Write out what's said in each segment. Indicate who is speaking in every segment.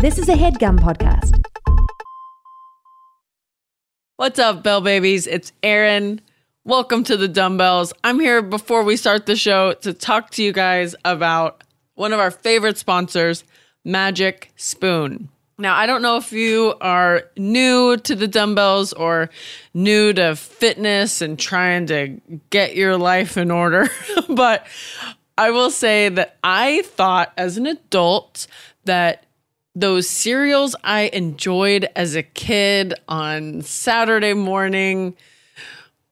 Speaker 1: This is a headgum podcast.
Speaker 2: What's up, Bell Babies? It's Erin. Welcome to the Dumbbells. I'm here before we start the show to talk to you guys about one of our favorite sponsors, Magic Spoon. Now, I don't know if you are new to the dumbbells or new to fitness and trying to get your life in order, but I will say that I thought as an adult that those cereals I enjoyed as a kid on Saturday morning,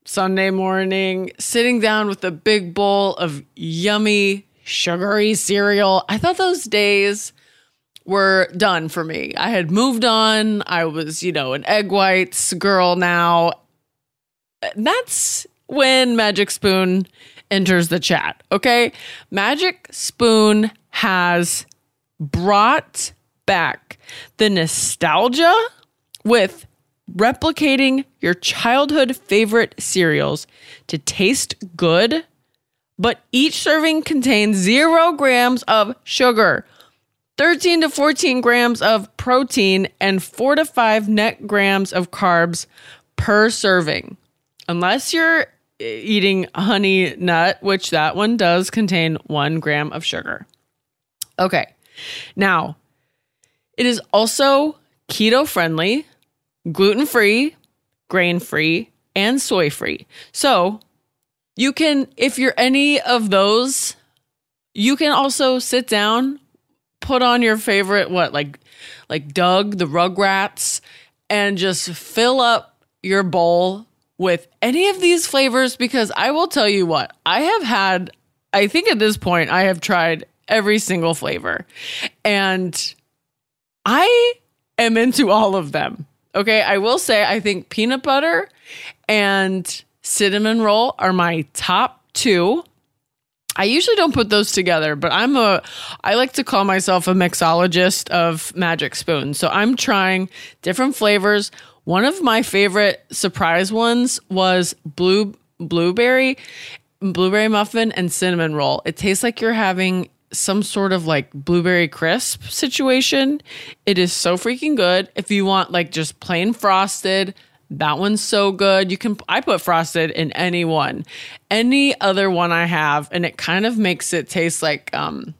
Speaker 2: Sunday morning, sitting down with a big bowl of yummy, sugary cereal, I thought those days were done for me. I had moved on. I was, you know, an egg whites girl now. That's when Magic Spoon enters the chat, okay? Magic Spoon has brought back the nostalgia with replicating your childhood favorite cereals to taste good, but each serving contains zero grams of sugar. 13 to 14 grams of protein and 4 to 5 net grams of carbs per serving. Unless you're eh, eating honey nut, which that one does contain 1 gram of sugar. Okay. Now, it is also keto friendly, gluten free, grain free, and soy free. So, you can if you're any of those, you can also sit down put on your favorite what like like Doug the Rugrats and just fill up your bowl with any of these flavors because I will tell you what I have had I think at this point I have tried every single flavor and I am into all of them. Okay, I will say I think peanut butter and cinnamon roll are my top 2 I usually don't put those together, but I'm a I like to call myself a mixologist of magic spoons. So I'm trying different flavors. One of my favorite surprise ones was blue blueberry blueberry muffin and cinnamon roll. It tastes like you're having some sort of like blueberry crisp situation. It is so freaking good. If you want like just plain frosted, that one's so good. You can I put frosted in any one. Any other one I have and it kind of makes it taste like um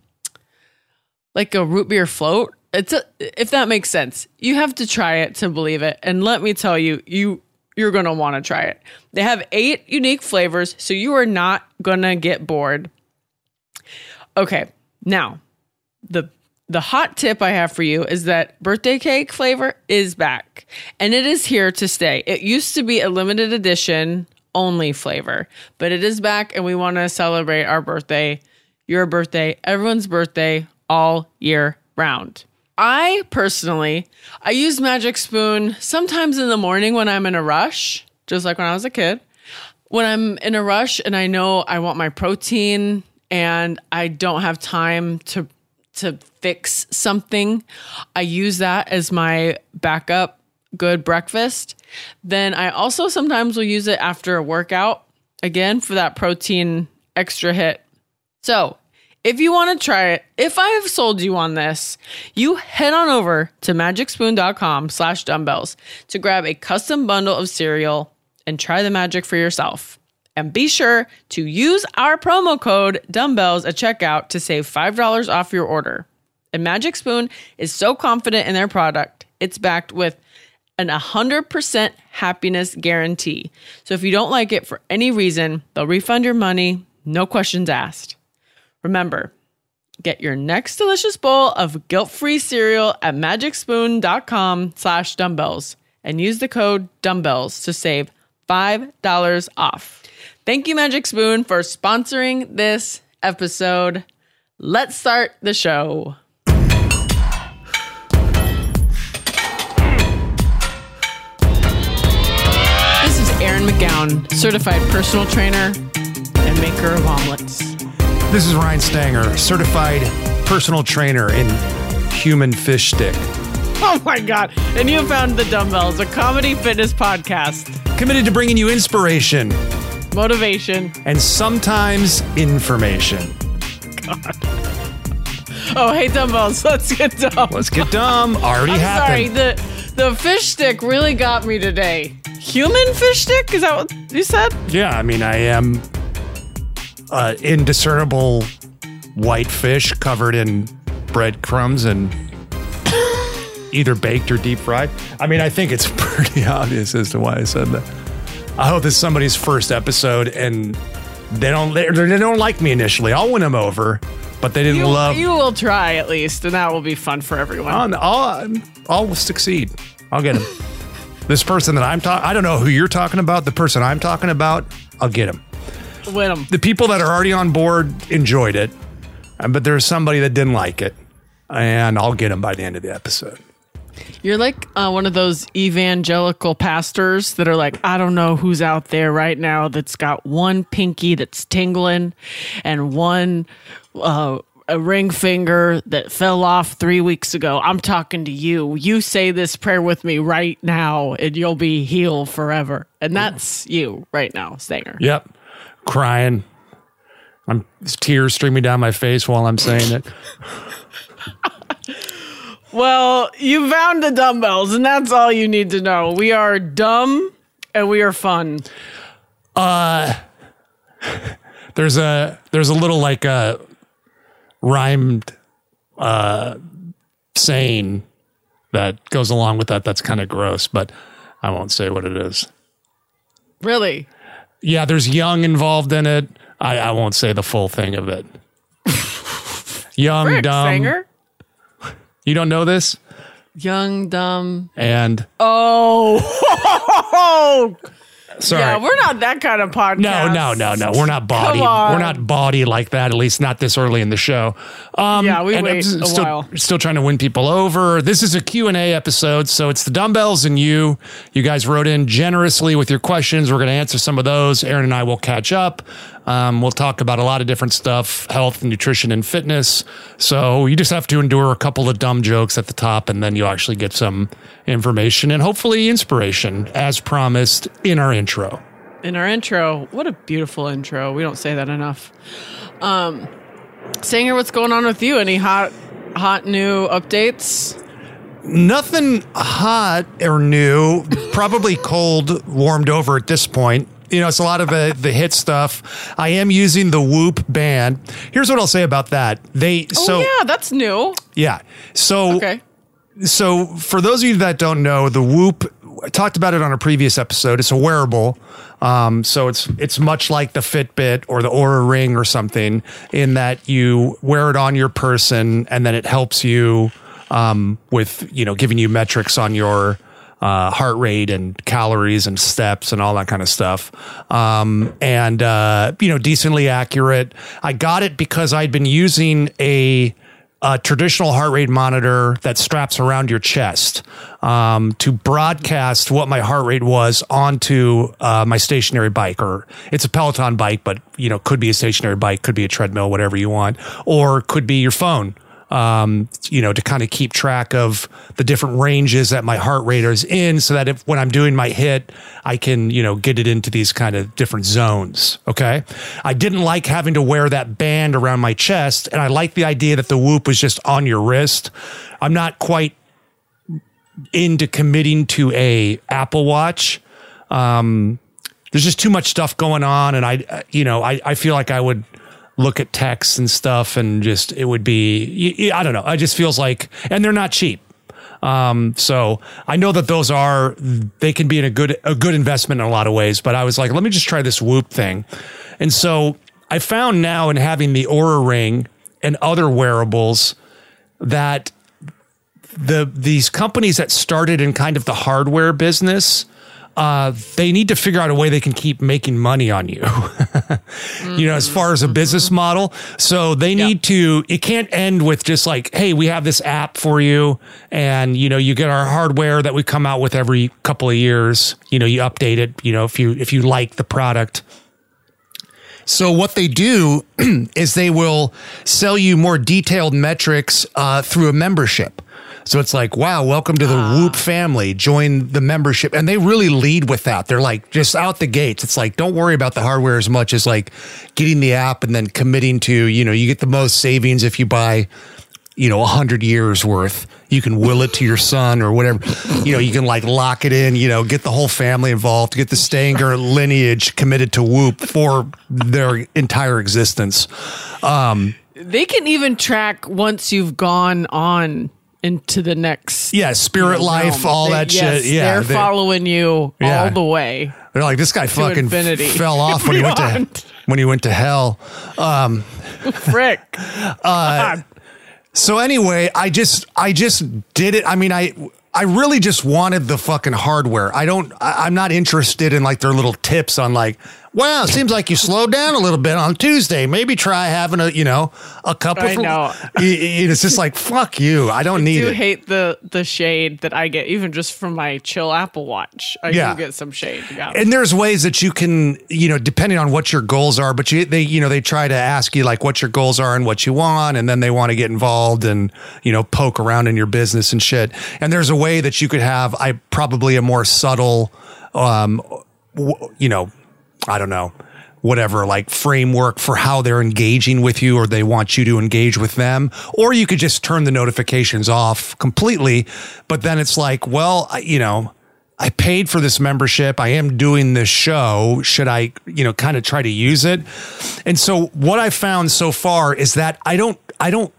Speaker 2: like a root beer float. It's a, if that makes sense. You have to try it to believe it. And let me tell you, you you're going to want to try it. They have 8 unique flavors, so you are not going to get bored. Okay. Now, the the hot tip I have for you is that birthday cake flavor is back and it is here to stay. It used to be a limited edition only flavor, but it is back and we want to celebrate our birthday, your birthday, everyone's birthday all year round. I personally, I use Magic Spoon sometimes in the morning when I'm in a rush, just like when I was a kid. When I'm in a rush and I know I want my protein and I don't have time to to fix something, I use that as my backup good breakfast. Then I also sometimes will use it after a workout again for that protein extra hit. So, if you want to try it, if I have sold you on this, you head on over to magicspoon.com slash dumbbells to grab a custom bundle of cereal and try the magic for yourself. And be sure to use our promo code dumbbells at checkout to save $5 off your order. And Magic Spoon is so confident in their product, it's backed with an 100% happiness guarantee. So if you don't like it for any reason, they'll refund your money, no questions asked. Remember, get your next delicious bowl of guilt-free cereal at magicspoon.com slash dumbbells and use the code dumbbells to save $5 off. Thank you, Magic Spoon, for sponsoring this episode. Let's start the show. This is Erin McGowan, certified personal trainer and maker of omelets.
Speaker 3: This is Ryan Stanger, certified personal trainer in human fish stick.
Speaker 2: Oh my God. And you found The Dumbbells, a comedy fitness podcast.
Speaker 3: Committed to bringing you inspiration
Speaker 2: Motivation.
Speaker 3: and sometimes information. God.
Speaker 2: Oh, hey, dumbbells. Let's get dumb.
Speaker 3: Let's get dumb. Already
Speaker 2: I'm
Speaker 3: happened.
Speaker 2: sorry. The the fish stick really got me today. Human fish stick? Is that what you said?
Speaker 3: Yeah, I mean, I am uh, indiscernible white fish covered in breadcrumbs and either baked or deep fried. I mean, I think it's pretty obvious as to why I said that. I hope this is somebody's first episode and they don't they, they don't like me initially. I'll win them over, but they didn't
Speaker 2: You,
Speaker 3: love.
Speaker 2: you will try at least, and that will be fun for everyone.
Speaker 3: I'll, I'll, I'll succeed. I'll get him. this person that I'm talking, I don't know who you're talking about. The person I'm talking about, I'll get him.
Speaker 2: Win them.
Speaker 3: The people that are already on board enjoyed it, but there's somebody that didn't like it, and I'll get him by the end of the episode.
Speaker 2: You're like uh, one of those evangelical pastors that are like, I don't know who's out there right now that's got one pinky that's tingling and one uh, a ring finger that fell off three weeks ago. I'm talking to you. You say this prayer with me right now, and you'll be healed forever. And that's you right now, Stanger.
Speaker 3: Yep, crying. I'm tears streaming down my face while I'm saying it.
Speaker 2: Well, you found the dumbbells, and that's all you need to know. We are dumb and we are fun.
Speaker 3: Uh, There's a there's a little like a rhymed uh, saying that goes along with that. That's kind of gross, but I won't say what it is.
Speaker 2: Really?
Speaker 3: Yeah, there's young involved in it. I, I won't say the full thing of it. young,
Speaker 2: Rick
Speaker 3: dumb.
Speaker 2: Stanger?
Speaker 3: You don't know this?
Speaker 2: Young, dumb.
Speaker 3: And
Speaker 2: Oh,
Speaker 3: sorry.
Speaker 2: yeah, we're not that kind of podcast.
Speaker 3: no, no, no, no. We're not body. We're not body like that. At least not this early in the show. Um,
Speaker 2: Yeah, we wait a
Speaker 3: still,
Speaker 2: while.
Speaker 3: Still trying to win people over. This is a Q and A episode, so it's the dumbbells and you. You guys wrote in generously with your questions. We're going to answer some of those. Erin and I will catch up. Um, we'll talk about a lot of different stuff, health, nutrition, and fitness. So you just have to endure a couple of dumb jokes at the top, and then you actually get some information and hopefully inspiration, as promised in our intro.
Speaker 2: In our intro, what a beautiful intro. We don't say that enough. Um, Stanger, what's going on with you? Any hot, hot new updates?
Speaker 3: Nothing hot or new. Probably cold, warmed over at this point. You know, it's a lot of the, the HIIT stuff. I am using the Whoop band. Here's what I'll say about that. They so
Speaker 2: oh, yeah, that's new.
Speaker 3: yeah. So
Speaker 2: Okay.
Speaker 3: so for those of you that don't know, the Whoop I talked about it on a previous episode. It's a wearable. Um, so it's it's much like the Fitbit or the Oura Ring or something in that you wear it on your person and then it helps you um, with you know giving you metrics on your uh, heart rate and calories and steps and all that kind of stuff. Um, and uh, you know decently accurate. I got it because I'd been using a a traditional heart rate monitor that straps around your chest um, to broadcast what my heart rate was onto uh, my stationary bike, or it's a Peloton bike, but you know could be a stationary bike, could be a treadmill, whatever you want, or could be your phone. Um, you know, to kind of keep track of the different ranges that my heart rate is in, so that if when I'm doing my HIIT, I can you know get it into these kind of different zones. Okay, I didn't like having to wear that band around my chest, and I like the idea that the Whoop was just on your wrist. I'm not quite into committing to a Apple Watch. Um, there's just too much stuff going on, and I, uh, you know, I, I feel like I would look at texts and stuff, and just it would be, I don't know. It just feels like, and they're not cheap. Um, so I know that those are they can be in a good a good investment in a lot of ways, but I was like, let me just try this Whoop thing, and so I found now in having the Oura Ring and other wearables that the these companies that started in kind of the hardware business uh, they need to figure out a way they can keep making money on you. you know, as far as a business model. So they need to, it can't end with just like, hey, we have this app for you. And, you know, you get our hardware that we come out with every couple of years. You know, you update it, you know, if you, if you like the product. So what they do is they will sell you more detailed metrics uh, through a membership. So it's like, wow, welcome to the Whoop family. Join the membership, and they really lead with that. They're like just out the gates. It's like, don't worry about the hardware as much as like getting the app and then committing to, you know, you get the most savings if you buy you know, a hundred years worth. You can will it to your son or whatever. You know, you can like lock it in, you know, get the whole family involved, get the Stanger lineage committed to Whoop for their entire existence. Um,
Speaker 2: They can even track once you've gone on into the next
Speaker 3: yeah, spirit life, all
Speaker 2: They-
Speaker 3: that
Speaker 2: yes,
Speaker 3: shit. Yeah.
Speaker 2: they're
Speaker 3: they-
Speaker 2: following you
Speaker 3: Yeah.
Speaker 2: all the way.
Speaker 3: They're like, this guy fucking
Speaker 2: infinity.
Speaker 3: fell off when he went to when he went to hell.
Speaker 2: Um, Frick.
Speaker 3: Uh, so anyway, I just I just did it. I mean, I I really just wanted the fucking hardware. I don't. I, I'm not interested in like their little tips on like. Wow, it seems like you slowed down a little bit on Tuesday. Maybe try having a you know a cup of.
Speaker 2: I know.
Speaker 3: Y- y- It's just like fuck you. I don't need
Speaker 2: do
Speaker 3: it.
Speaker 2: hate the the shade that I get, even just from my chill Apple Watch. I
Speaker 3: Yeah.
Speaker 2: do get some shade. Yeah.
Speaker 3: and there's ways that you can you know depending on what your goals are but you they you know they try to ask you like what your goals are and what you want and then they want to get involved and you know poke around in your business and shit and there's a way that you could have i probably a more subtle um w- you know i don't know whatever like framework for how they're engaging with you or they want you to engage with them or you could just turn the notifications off completely but then it's like well you know I paid for this membership. I am doing this show. Should I, you know, kind of try to use it? And so what I found so far is that I don't, I don't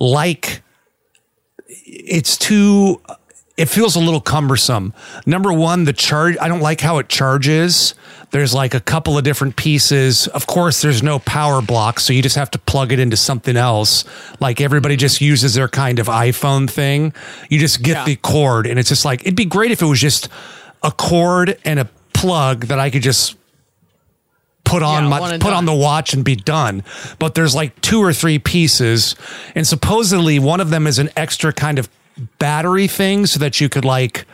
Speaker 3: like it's too it feels a little cumbersome. Number one, the charge, I don't like how it charges. There's like a couple of different pieces. Of course, there's no power block, so you just have to plug it into something else. Like everybody just uses their kind of iPhone thing. You just get
Speaker 2: Yeah.
Speaker 3: the cord, and it's just like, it'd be great if it was just a cord and a plug that I could just put on
Speaker 2: Yeah,
Speaker 3: my put on the watch and be done. But there's like two or three pieces, and supposedly one of them is an extra kind of battery thing, so that you could like,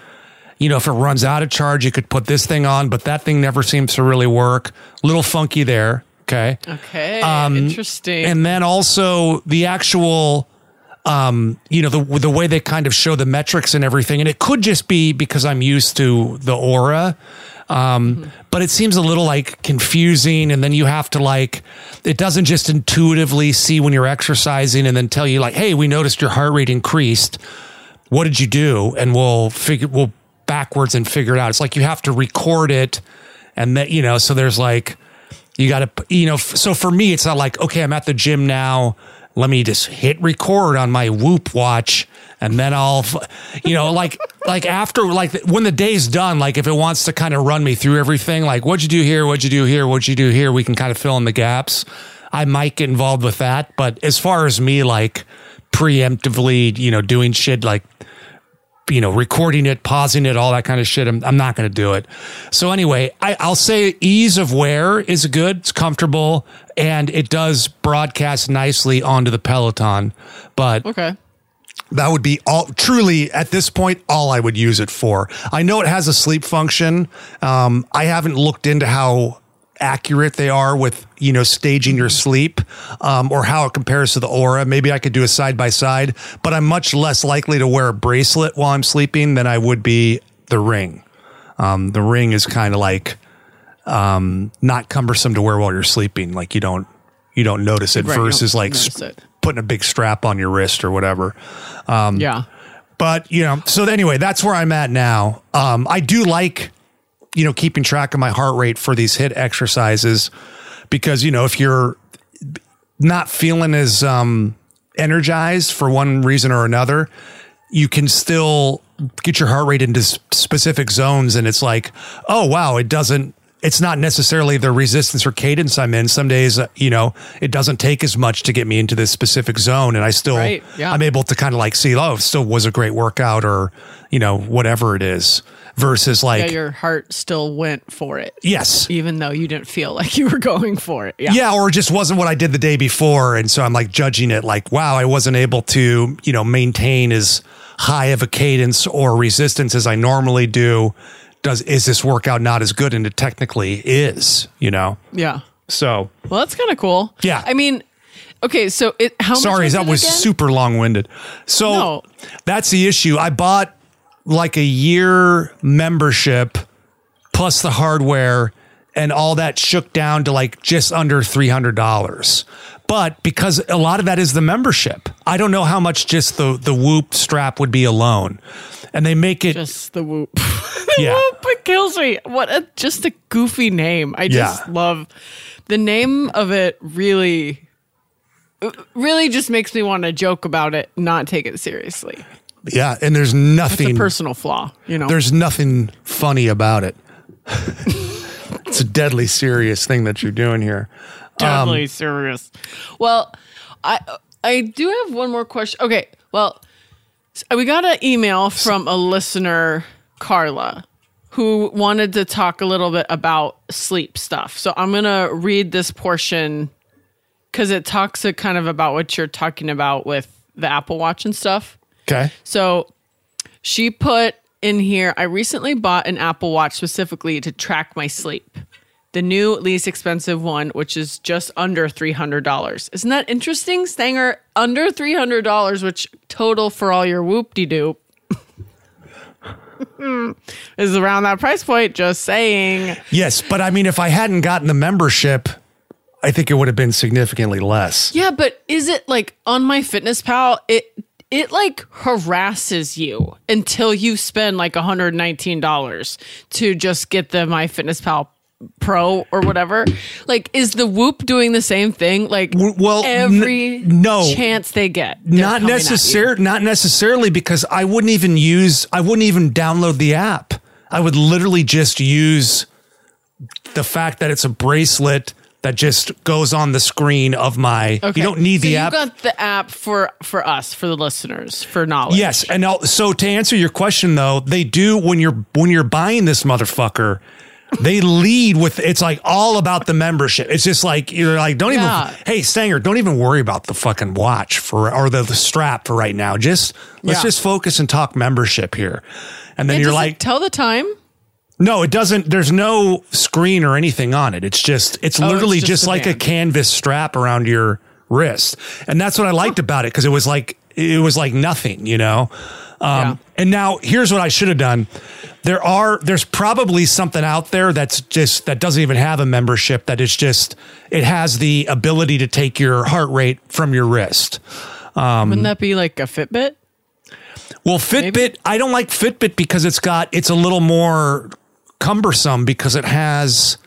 Speaker 3: you know, if it runs out of charge, you could put this thing on. But that thing never seems to really work. Little funky there. Okay.
Speaker 2: okay.
Speaker 3: Um,
Speaker 2: Interesting.
Speaker 3: And then also the actual, um, you know, the the way they kind of show the metrics and everything, and it could just be because I'm used to the Oura. Um, but it seems a little like confusing, and then you have to like, it doesn't just intuitively see when you're exercising and then tell you like, hey, we noticed your heart rate increased. What did you do? And we'll figure we'll backwards and figure it out. It's like you have to record it, and that you know, so there's like you got to you know f- so for me it's not like okay i'm at the gym now let me just hit record on my whoop watch and then i'll f- you know like like after like when the day's done like if it wants to kind of run me through everything like what'd you do here what'd you do here what'd you do here we can kind of fill in the gaps i might get involved with that but as far as me like preemptively you know doing shit like you know, recording it, pausing it, all that kind of shit. I'm, I'm not going to do it. So anyway, I, I'll say ease of wear is good. It's comfortable and it does broadcast nicely onto the Peloton. But
Speaker 2: okay.
Speaker 3: that would be all truly at this point, all I would use it for. I know it has a sleep function. Um, I haven't looked into how accurate they are with you know staging your sleep um, or how it compares to the Oura maybe i could do a side by side but i'm much less likely to wear a bracelet while i'm sleeping than i would be the ring. Um, the ring is kind of like um, not cumbersome to wear while you're sleeping. Like you don't you don't notice it
Speaker 2: Right,
Speaker 3: versus like
Speaker 2: notice
Speaker 3: sp-
Speaker 2: it.
Speaker 3: putting a big strap on your wrist or whatever. Um,
Speaker 2: yeah.
Speaker 3: but you know so anyway that's where i'm at now. Um i do like you know keeping track of my heart rate for these HIIT exercises because you know if you're not feeling as um energized for one reason or another you can still get your heart rate into specific zones and it's like oh wow it doesn't it's not necessarily the resistance or cadence I'm in. Some days, uh, you know, it doesn't take as much to get me into this specific zone, and I still,
Speaker 2: Right, yeah.
Speaker 3: I'm able to kind of like see, oh, it still was a great workout, or you know, whatever it is. Versus like,
Speaker 2: Yeah, your heart still went for it,
Speaker 3: yes,
Speaker 2: even though you didn't feel like you were going for it. Yeah.
Speaker 3: yeah, or it just wasn't what I did the day before, and so I'm like judging it like, wow, I wasn't able to, you know, maintain as high of a cadence or resistance as I normally do. Does is this workout not as good? And it technically is, you know.
Speaker 2: Yeah.
Speaker 3: So
Speaker 2: Well, that's kind of cool.
Speaker 3: Yeah.
Speaker 2: I mean, okay, so it how much
Speaker 3: sorry,
Speaker 2: was
Speaker 3: that was
Speaker 2: again?
Speaker 3: super long winded. So
Speaker 2: No.
Speaker 3: that's the issue. I bought like a year membership plus the hardware, and all that shook down to like just under three hundred dollars. But because a lot of that is the membership, I don't know how much just the the Whoop strap would be alone, and they make it
Speaker 2: Just the whoop. the
Speaker 3: Yeah.
Speaker 2: whoop it kills me. What a just a goofy name. I just
Speaker 3: Yeah.
Speaker 2: love the name of it. Really, really just makes me want to joke about it, not take it seriously.
Speaker 3: Yeah, and there's
Speaker 2: It's a
Speaker 3: nothing
Speaker 2: personal flaw, you know.
Speaker 3: there's nothing funny about it. it's a deadly serious thing that you're doing here.
Speaker 2: deadly um, serious. Well, I I do have one more question. Okay, well, we got an email from a listener, Carla, who wanted to talk a little bit about sleep stuff. So I'm gonna read this portion because it talks a kind of about what you're talking about with the Apple Watch and stuff.
Speaker 3: Okay.
Speaker 2: So she put in here, I recently bought an Apple Watch specifically to track my sleep. The new least expensive one, which is just under $300. Isn't that interesting? Stanger under $300, which total for all your whoop de doop is around that price point. Just saying.
Speaker 3: Yes, but I mean, if I hadn't gotten the membership, I think it would have been significantly less.
Speaker 2: Yeah, but is it like on MyFitnessPal, it it like harasses you until you spend like $119 to just get the MyFitnessPal pro or whatever. Like is the whoop doing the same thing? Like
Speaker 3: well,
Speaker 2: every
Speaker 3: n- no.
Speaker 2: chance they get.
Speaker 3: Not
Speaker 2: coming at you.
Speaker 3: necessar- not necessarily because I wouldn't even use I wouldn't even download the app. I would literally just use the fact that it's a bracelet that just goes on the screen of my
Speaker 2: Okay.
Speaker 3: you don't need
Speaker 2: so
Speaker 3: the
Speaker 2: you
Speaker 3: app.
Speaker 2: You got the app for for us, for the listeners, for knowledge.
Speaker 3: Yes, and I'll, so to answer your question though, they do when you're when you're buying this motherfucker, they lead with it's like all about the membership. It's just like you're like don't
Speaker 2: Yeah.
Speaker 3: even hey Stanger, don't even worry about the fucking watch for or the, the strap for right now. Just let's
Speaker 2: Yeah.
Speaker 3: just focus and talk membership here. And then you're like,
Speaker 2: tell the time.
Speaker 3: No, it doesn't. There's no screen or anything on it. It's just, it's
Speaker 2: Oh, it's
Speaker 3: literally
Speaker 2: just
Speaker 3: just,
Speaker 2: the
Speaker 3: like a canvas strap around your wrist. And that's what I liked about it because it was like, it was like nothing, you know? Um,
Speaker 2: Yeah.
Speaker 3: And now here's what I should have done. There are, there's probably something out there that's just, that doesn't even have a membership that is just, it has the ability to take your heart rate from your wrist.
Speaker 2: Wouldn't that be like a Fitbit?
Speaker 3: Well, Fitbit,
Speaker 2: Maybe.
Speaker 3: I don't like Fitbit because it's got it's a little more cumbersome because it has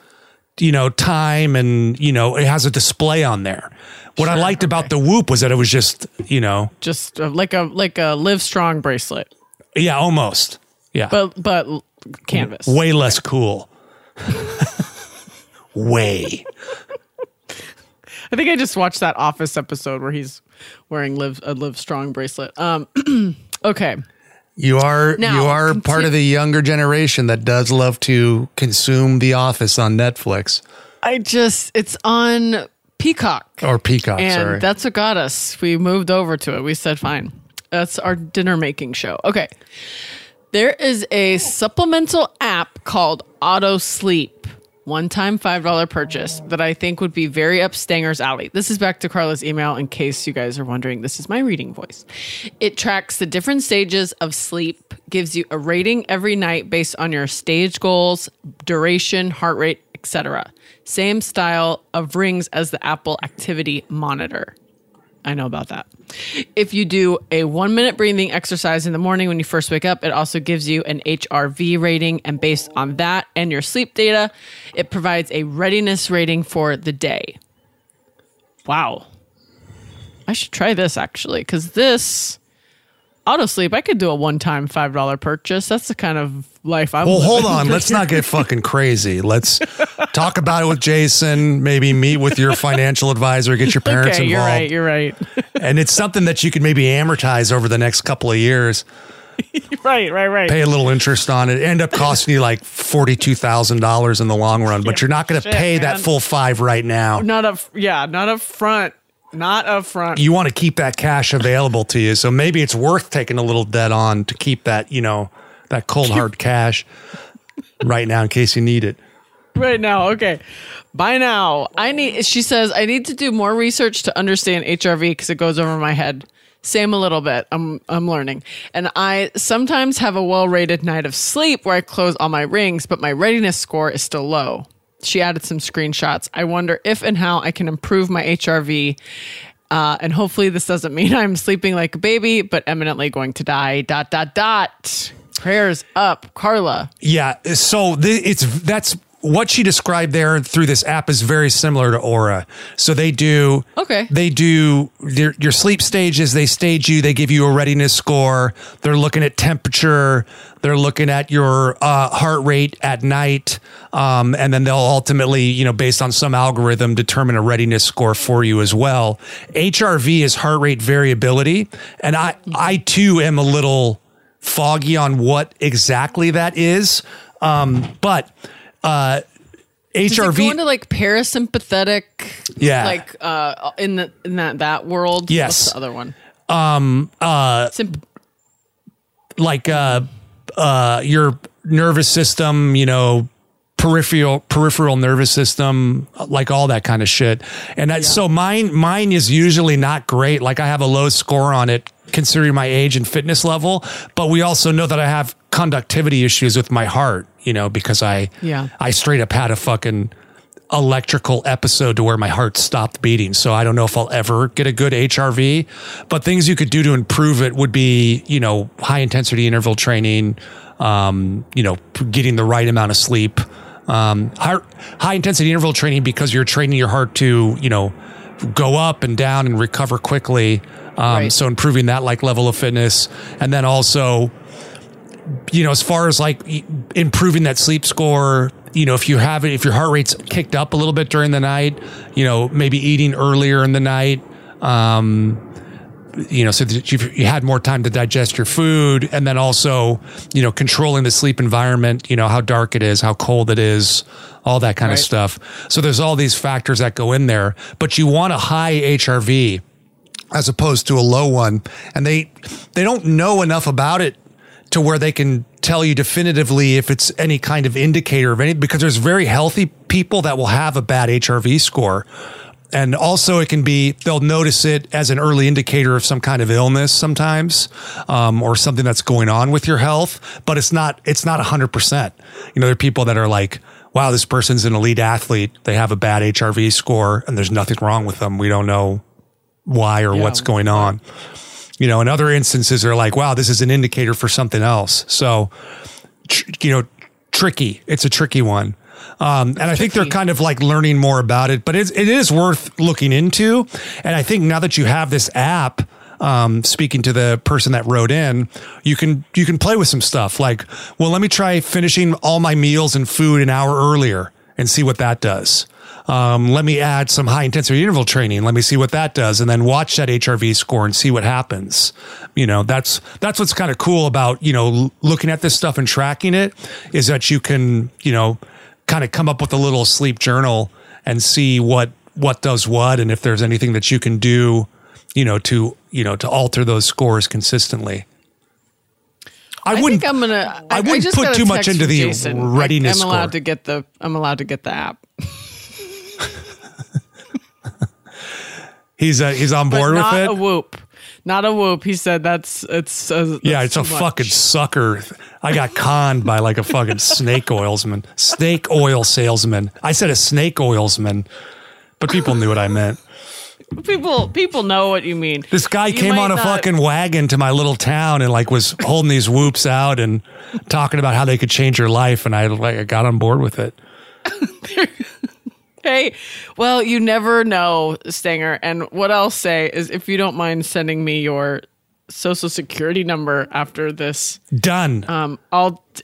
Speaker 3: you know time and you know it has a display on there. What I liked about the Whoop was that it was just you know
Speaker 2: Just uh, like a like a Livestrong bracelet,
Speaker 3: yeah almost yeah
Speaker 2: but but canvas.
Speaker 3: way less cool. way
Speaker 2: I think I just watched that Office episode where he's wearing Live a Livestrong bracelet. Um, okay.
Speaker 3: You are
Speaker 2: Now,
Speaker 3: you are part of the younger generation that does love to consume The Office on Netflix
Speaker 2: I just it's on Peacock.
Speaker 3: or Peacock.
Speaker 2: and
Speaker 3: sorry,
Speaker 2: that's what got us. We moved over to it. We said fine. That's our dinner making show. Okay. There is a supplemental app called AutoSleep. One time $5 purchase that I think would be very up Stanger's alley. This is back to Carla's email in case you guys are wondering. This is my reading voice. It tracks the different stages of sleep, gives you a rating every night based on your stage goals, duration, heart rate, etc. Same style of rings as the Apple Activity Monitor. I know about that. If you do a one minute breathing exercise in the morning when you first wake up, it also gives you an HRV rating. And based on that and your sleep data, it provides a readiness rating for the day. Wow. I should try this actually, because this AutoSleep, I could do a one time $5 purchase. That's the kind of life I
Speaker 3: Well, hold on. Let's not get fucking crazy. Let's talk about it with Jason. Maybe meet with your financial advisor, get your parents
Speaker 2: Okay, you're right. You're right.
Speaker 3: and it's something that you could maybe amortize over the next couple of years,
Speaker 2: right, right, right.
Speaker 3: pay a little interest on it, end up costing you like $42,000 in the long run, but you're not going to pay
Speaker 2: man.
Speaker 3: that full five right now.
Speaker 2: Not up, yeah, not up front. Not up front.
Speaker 3: You want to keep that cash available to you. So maybe it's worth taking a little debt on to keep that, you know, that cold hard cash right now in case you need it.
Speaker 2: right now. Okay. By now, I need, she says, I need to do more research to understand HRV because it goes over my head. Same a little bit. I'm I'm learning. And I sometimes have a well-rated night of sleep where I close all my rings, but my readiness score is still low. She added some screenshots. I wonder if and how I can improve my HRV. Uh, and hopefully this doesn't mean I'm sleeping like a baby, but eminently going to die. Dot dot dot. Prayers up, Carla.
Speaker 3: Yeah. So th- it's that's what she described there through this app is very similar to Oura. So they do
Speaker 2: Okay.
Speaker 3: They do your, your sleep stages. They stage you. They give you a readiness score. They're looking at temperature. They're looking at your uh, heart rate at night, um, and then they'll ultimately, you know, based on some algorithm, determine a readiness score for you as well. HRV is heart rate variability, and I I too am a little foggy on what exactly that is, um, but. Uh, HRV
Speaker 2: go into like parasympathetic?
Speaker 3: Yeah.
Speaker 2: Like uh, in the in that that world.
Speaker 3: Yes.
Speaker 2: What's the other one?
Speaker 3: um uh
Speaker 2: Symp-
Speaker 3: like uh uh your nervous system you know peripheral peripheral nervous system like all that kind of shit and that, so mine mine is usually not great like i have a low score on it considering my age and fitness level but we also know that i have conductivity issues with my heart you know because i
Speaker 2: Yeah.
Speaker 3: i straight up had a fucking electrical episode to where my heart stopped beating. So I don't know if I'll ever get a good HRV, but things you could do to improve it would be, you know, high intensity interval training, um, you know, getting the right amount of sleep, um, high, high intensity interval training because you're training your heart to, you know, go up and down and recover quickly. Um,
Speaker 2: Right.
Speaker 3: so improving that like level of fitness and then also you know, as far as like improving that sleep score, you know, if you have it, if your heart rate's kicked up a little bit during the night, you know, maybe eating earlier in the night, um, you know, so that you've, you had more time to digest your food, and then also, you know, controlling the sleep environment, you know, how dark it is, how cold it is, all that kind
Speaker 2: Right.
Speaker 3: of stuff. So there's all these factors that go in there, but you want a high HRV as opposed to a low one, and they they don't know enough about it to where they can tell you definitively if it's any kind of indicator of any because there's very healthy people that will have a bad HRV score. And also, it can be they'll notice it as an early indicator of some kind of illness sometimes, um, or something that's going on with your health. But it's not it's not hundred percent. You know, there are people that are like, "Wow, this person's an elite athlete. They have a bad HRV score, and there's nothing wrong with them. We don't know why or
Speaker 2: Yeah,
Speaker 3: what's going on." You know, in other instances, they're like, "Wow, this is an indicator for something else." So, tr- you know, tricky. It's a tricky one. Um, and I think they're kind of like learning more about it, but it's, it is worth looking into. And I think now that you have this app, um, speaking to the person that wrote in, you can you can play with some stuff like, well, let me try finishing all my meals and food an hour earlier and see what that does. Um, let me add some high intensity interval training. Let me see what that does, and then watch that HRV score and see what happens. You know, that's that's what's kind of cool about you know looking at this stuff and tracking it is that you can you know kind of come up with a little sleep journal and see what what does what, and if there's anything that you can do, you know, to you know to alter those scores consistently. I,
Speaker 2: I
Speaker 3: wouldn't.
Speaker 2: think I'm gonna. I,
Speaker 3: I wouldn't
Speaker 2: just
Speaker 3: put too much into the
Speaker 2: Jason. I-
Speaker 3: readiness
Speaker 2: I'm allowed
Speaker 3: score.
Speaker 2: to get the. I'm allowed to get the app.
Speaker 3: He's uh, he's on board with it?
Speaker 2: not a whoop. Not a whoop. He said that's it's. Uh,
Speaker 3: Yeah,
Speaker 2: that's
Speaker 3: it's a
Speaker 2: much.
Speaker 3: fucking sucker. I got conned by like a fucking snake oilsman, snake oil salesman. I said a snake oilsman, but people knew what I meant.
Speaker 2: people. People know what you mean.
Speaker 3: This guy
Speaker 2: You
Speaker 3: came on a
Speaker 2: not-
Speaker 3: fucking wagon to my little town and like was holding these whoops out and talking about how they could change your life, and I like I got on board with it.
Speaker 2: Hey, well, you never know, Stanger. And what I'll say is, if you don't mind sending me your social security number after this,
Speaker 3: Done.
Speaker 2: um, I'll.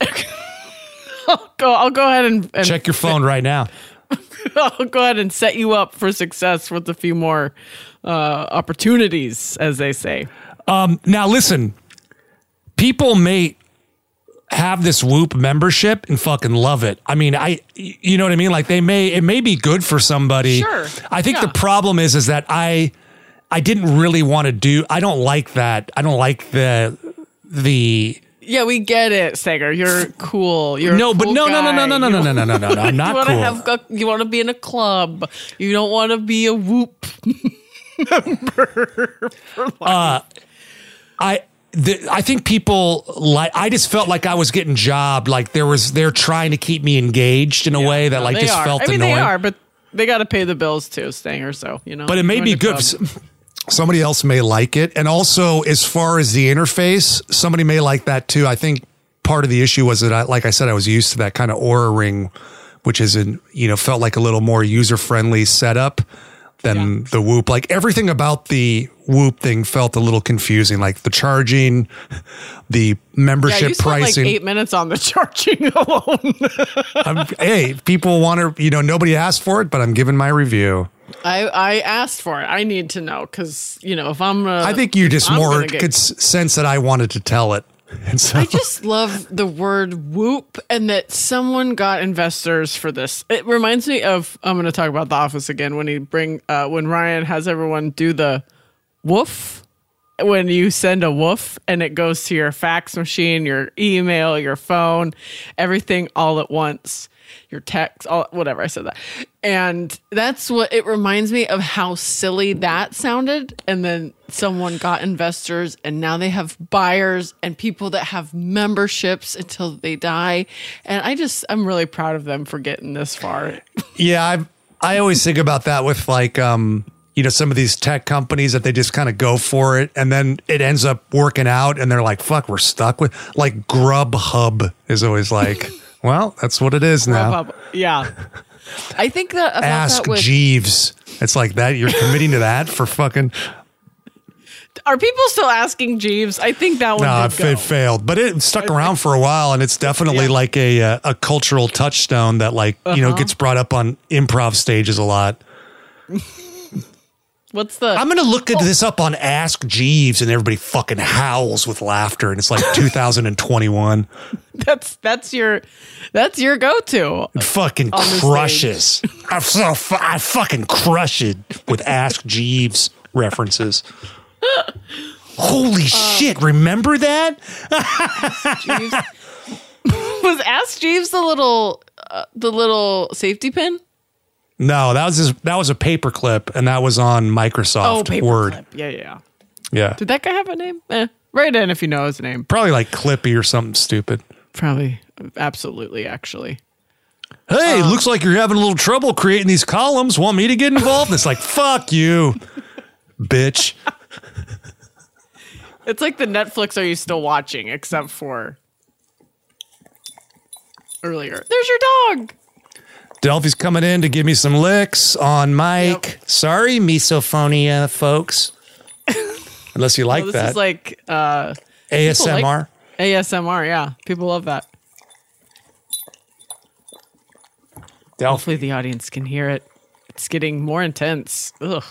Speaker 2: I'll go. I'll go ahead and, and
Speaker 3: Check your phone right now.
Speaker 2: I'll go ahead and set you up for success with a few more uh, opportunities, as they say.
Speaker 3: Um, Now listen, people may have this Whoop membership and fucking love it. I mean, I you know what I mean? Like they may it may be good for somebody.
Speaker 2: Sure.
Speaker 3: I think
Speaker 2: Yeah.
Speaker 3: the problem is is that I I didn't really want to do I don't like that. I don't like the the
Speaker 2: Yeah, we get it, Stanger. You're cool. You're
Speaker 3: No, but
Speaker 2: cool
Speaker 3: no, no, no,
Speaker 2: guy.
Speaker 3: no, no, no,
Speaker 2: You
Speaker 3: no, no, no, no, no. I'm not cool.
Speaker 2: You want to
Speaker 3: cool.
Speaker 2: have a- you want to be in a club. You don't want to be a whoop.
Speaker 3: Uh, I the, I think people like. I just felt like I was getting jobbed. Like there was, they're trying to keep me engaged in a way that
Speaker 2: No,
Speaker 3: like just
Speaker 2: are.
Speaker 3: felt
Speaker 2: I mean,
Speaker 3: annoying.
Speaker 2: they are, but they got to pay the bills too, Stanger. So you know,
Speaker 3: but it may be good. Somebody else may like it, and also as far as the interface, somebody may like that too. I think part of the issue was that, I, like I said, I was used to that kind of Oura Ring, which is in you know felt like a little more user friendly setup than
Speaker 2: Yeah.
Speaker 3: the Whoop. Like everything about the Whoop thing felt a little confusing, like the charging, the
Speaker 2: Yeah,
Speaker 3: membership
Speaker 2: you spent
Speaker 3: pricing.
Speaker 2: like eight minutes on the charging alone.
Speaker 3: I'm- hey, people want to, you know, nobody asked for it, but I'm giving my review.
Speaker 2: I I asked for it. I need to know because you know if I'm. Uh,
Speaker 3: I think you just
Speaker 2: I'm
Speaker 3: more could s- sense that I wanted to tell it. And so
Speaker 2: I just love the word whoop and that someone got investors for this. It reminds me of I'm going to talk about The Office again when he bring uh, when Ryan has everyone do the WUPHF when you send a WUPHF and it goes to your fax machine, your email, your phone, everything all at once. Your text, all whatever I said that, and that's what it reminds me of how silly that sounded. And then someone got investors, and now they have buyers and people that have memberships until they die. And I just, I'm really proud of them for getting this far.
Speaker 3: yeah, I I always think about that with like um you know some of these tech companies that they just kind of go for it and then it ends up working out and they're like fuck we're stuck with like Grubhub is always like well that's what it is now.
Speaker 2: Yeah, I think that
Speaker 3: Ask
Speaker 2: that
Speaker 3: Jeeves. It's like that you're committing to that for fucking
Speaker 2: are people still asking Jeeves? I think that one
Speaker 3: No,
Speaker 2: did
Speaker 3: it, it failed, but it stuck around for a while, and it's definitely
Speaker 2: Yeah.
Speaker 3: like a uh, a cultural touchstone that like you know
Speaker 2: Uh-huh.
Speaker 3: gets brought up on improv stages a lot.
Speaker 2: What's the?
Speaker 3: I'm gonna look this up on Ask Jeeves, and everybody fucking howls with laughter, and it's like 2021.
Speaker 2: that's that's your that's your go-to.
Speaker 3: It fucking crushes. I so fu- I fucking crush it with Ask Jeeves references. Holy shit! Remember that?
Speaker 2: Jeeves. was Ask Jeeves the little uh, the little safety pin?
Speaker 3: No, that was his, that was a paperclip, and that was on Microsoft
Speaker 2: Oh,
Speaker 3: Word.
Speaker 2: clip. Yeah, yeah, yeah.
Speaker 3: Yeah,
Speaker 2: Did that guy have a name? Eh, write in if you know his name.
Speaker 3: probably like Clippy or something stupid.
Speaker 2: Probably, absolutely, actually.
Speaker 3: Hey,
Speaker 2: Uh.
Speaker 3: looks like you're having a little trouble creating these columns. Want me to get involved? And it's like, fuck you, bitch.
Speaker 2: It's like the Netflix Are You Still Watching, except for earlier. There's your dog.
Speaker 3: Delphi's coming in to give me some licks on Mike.
Speaker 2: Yep.
Speaker 3: Sorry, misophonia folks. Unless you like
Speaker 2: Well, this
Speaker 3: that.
Speaker 2: is like uh,
Speaker 3: ASMR.
Speaker 2: ASMR. Yeah, people love that.
Speaker 3: Delphi.
Speaker 2: Hopefully, the audience can hear it. It's getting more intense. Ugh.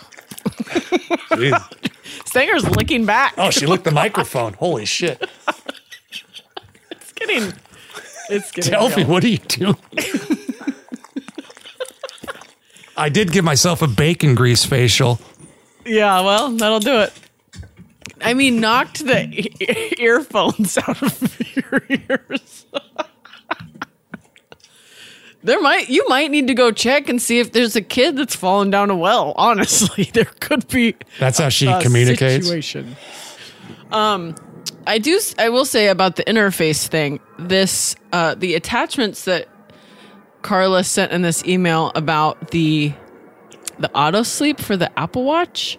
Speaker 2: Stanger's licking back.
Speaker 3: Oh, she licked the microphone. Holy shit.
Speaker 2: It's getting. It's getting.
Speaker 3: Delphi,
Speaker 2: real.
Speaker 3: what are you doing? I did give myself a bacon grease facial.
Speaker 2: Yeah, well, that'll do it. I mean, knocked the e- earphones out of your ears. there might you might need to go check and see if there's a kid that's fallen down a well. Honestly, there could be
Speaker 3: That's how she
Speaker 2: a
Speaker 3: communicates.
Speaker 2: situation. Um, I do. I will say about the interface thing. This uh, the attachments that Carla sent in this email about the the AutoSleep for the Apple Watch,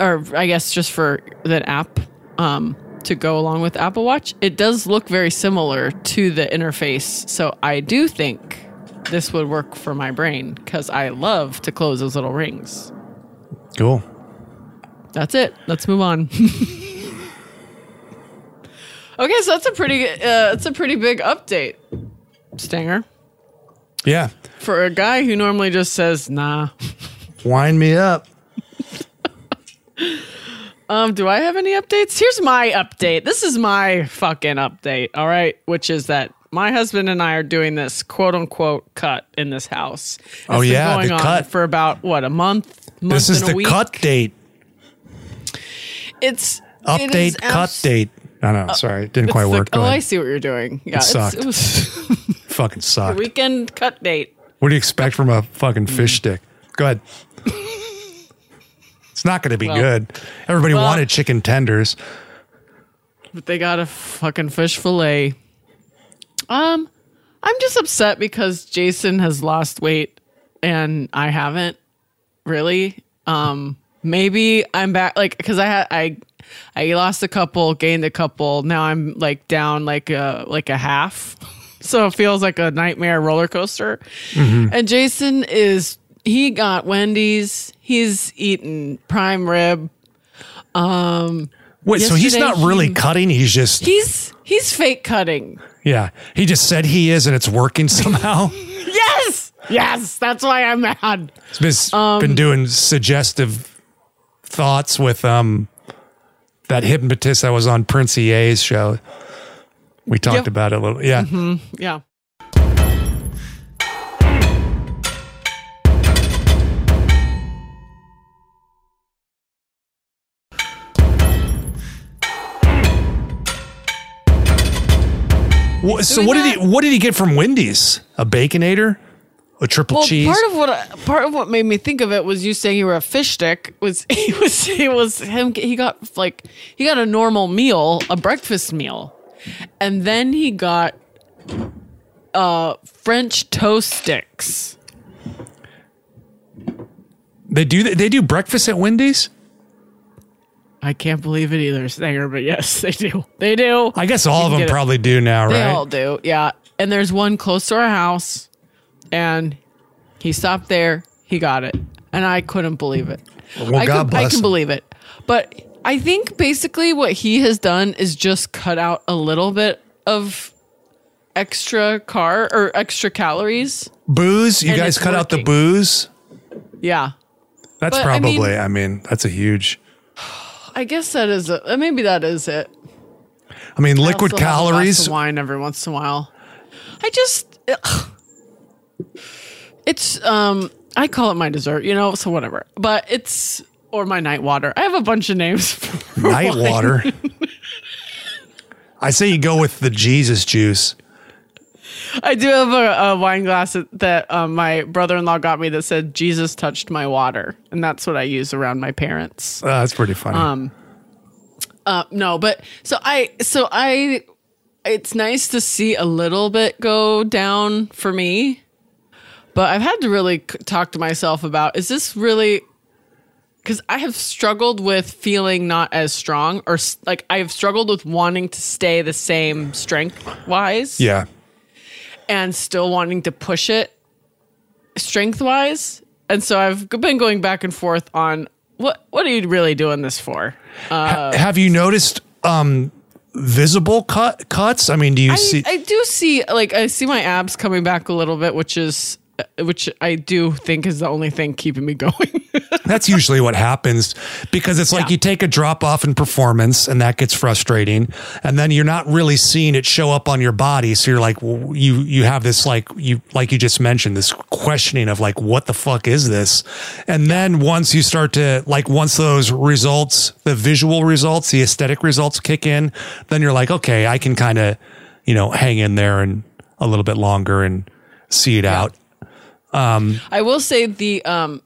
Speaker 2: or I guess just for that app um, to go along with Apple Watch. It does look very similar to the interface, so I do think this would work for my brain because I love to close those little rings.
Speaker 3: Cool.
Speaker 2: That's it. Let's move on. okay, so that's a pretty uh, that's a pretty big update, Stanger,
Speaker 3: Yeah.
Speaker 2: for a guy who normally just says nah.
Speaker 3: Wind me up.
Speaker 2: Um, do I have any updates? Here's my update. This is my fucking update. All right, which is that my husband and I are doing this quote unquote cut in this house. It's
Speaker 3: Oh,
Speaker 2: been
Speaker 3: yeah,
Speaker 2: going
Speaker 3: the
Speaker 2: on
Speaker 3: cut.
Speaker 2: for about what a month. month
Speaker 3: This is the
Speaker 2: week.
Speaker 3: cut date.
Speaker 2: It's it
Speaker 3: Update cut
Speaker 2: abs-
Speaker 3: date. No, no, sorry. It didn't quite
Speaker 2: the-
Speaker 3: work. Go
Speaker 2: oh, I see what you're doing. Yeah, it's,
Speaker 3: sucked.
Speaker 2: it was
Speaker 3: Fucking sucked.
Speaker 2: weekend cut date.
Speaker 3: What do you expect from a fucking
Speaker 2: Mm.
Speaker 3: fish stick? Go ahead. it's not going to be
Speaker 2: Well-
Speaker 3: good. Everybody
Speaker 2: well-
Speaker 3: wanted chicken tenders.
Speaker 2: but they got a fucking fish fillet. Um, I'm just upset because Jason has lost weight and I haven't really. Um, maybe I'm back like because I had I I lost a couple, gained a couple. Now I'm like down like a like a half. So it feels like a nightmare roller coaster. And Jason is he got Wendy's. He's eaten prime rib.
Speaker 3: Um, Wait, so he's not really
Speaker 2: he-
Speaker 3: cutting. He's just
Speaker 2: He's he's fake cutting.
Speaker 3: yeah. He just said he is, and it's working somehow.
Speaker 2: Yes. Yes, that's why I'm mad.
Speaker 3: He's been,
Speaker 2: Um,
Speaker 3: been doing suggestive thoughts with um that hypnotist that was on Prince EA's show. We talked
Speaker 2: Yep.
Speaker 3: about it a little. Yeah. Mm-hmm.
Speaker 2: Yeah.
Speaker 3: Wha- so what did he what did he get from Wendy's? A baconator? A triple
Speaker 2: Well,
Speaker 3: cheese?
Speaker 2: part of what part of what made me think of it was you saying you were a fish stick. Was he was he was him? He got like he got a normal meal, a breakfast meal, and then he got uh French toast sticks.
Speaker 3: they do they do breakfast at Wendy's?
Speaker 2: I can't believe it either, Stanger, but yes, they do. They do.
Speaker 3: I guess all of them
Speaker 2: get it.
Speaker 3: probably do now,
Speaker 2: They all do, yeah. And there's one close to our house, and he stopped there. He got it, and I couldn't believe it.
Speaker 3: Well,
Speaker 2: I,
Speaker 3: God
Speaker 2: could, I can
Speaker 3: him.
Speaker 2: believe it, but I think basically what he has done is just cut out a little bit of extra car or extra calories.
Speaker 3: Booze? You
Speaker 2: And
Speaker 3: guys
Speaker 2: it's
Speaker 3: cut out the
Speaker 2: working.
Speaker 3: booze?
Speaker 2: Yeah,
Speaker 3: That's
Speaker 2: But, I
Speaker 3: probably.
Speaker 2: mean-
Speaker 3: I mean, that's a huge.
Speaker 2: I guess that is it. Maybe that is it.
Speaker 3: I mean, liquid
Speaker 2: also have a glass
Speaker 3: calories.
Speaker 2: of wine every once in a while. I just ugh. it's um I call it my dessert, you know, so whatever. But it's or my night water. I have a bunch of names. For
Speaker 3: Night
Speaker 2: wine.
Speaker 3: water. I say you go with the Jesus juice.
Speaker 2: I do have a, a wine glass that, that um, my brother-in-law got me that said Jesus touched my water, and that's what I use around my parents.
Speaker 3: Uh, that's pretty funny.
Speaker 2: Um, Uh, no, but so I, so I, it's nice to see a little bit go down for me, but I've had to really talk to myself about is this really because I have struggled with feeling not as strong, or like I have struggled with wanting to stay the same strength wise,
Speaker 3: yeah.
Speaker 2: and still wanting to push it strength wise, and so I've been going back and forth on what what are you really doing this for?
Speaker 3: Have you noticed um, visible cut cuts? I mean, do you
Speaker 2: I,
Speaker 3: see?
Speaker 2: I do see like I see my abs coming back a little bit, which is Uh, which I do think is the only thing keeping me going.
Speaker 3: That's usually what happens because it's like
Speaker 2: Yeah.
Speaker 3: you take a drop off in performance and that gets frustrating, and then you're not really seeing it show up on your body. So you're like, well, you you have this like you like you just mentioned this questioning of like, what the fuck is this? And then once you start to like once those results, the visual results, the aesthetic results kick in, then you're like, okay, I can kind of you know hang in there and a little bit longer and see it out.
Speaker 2: I will say the um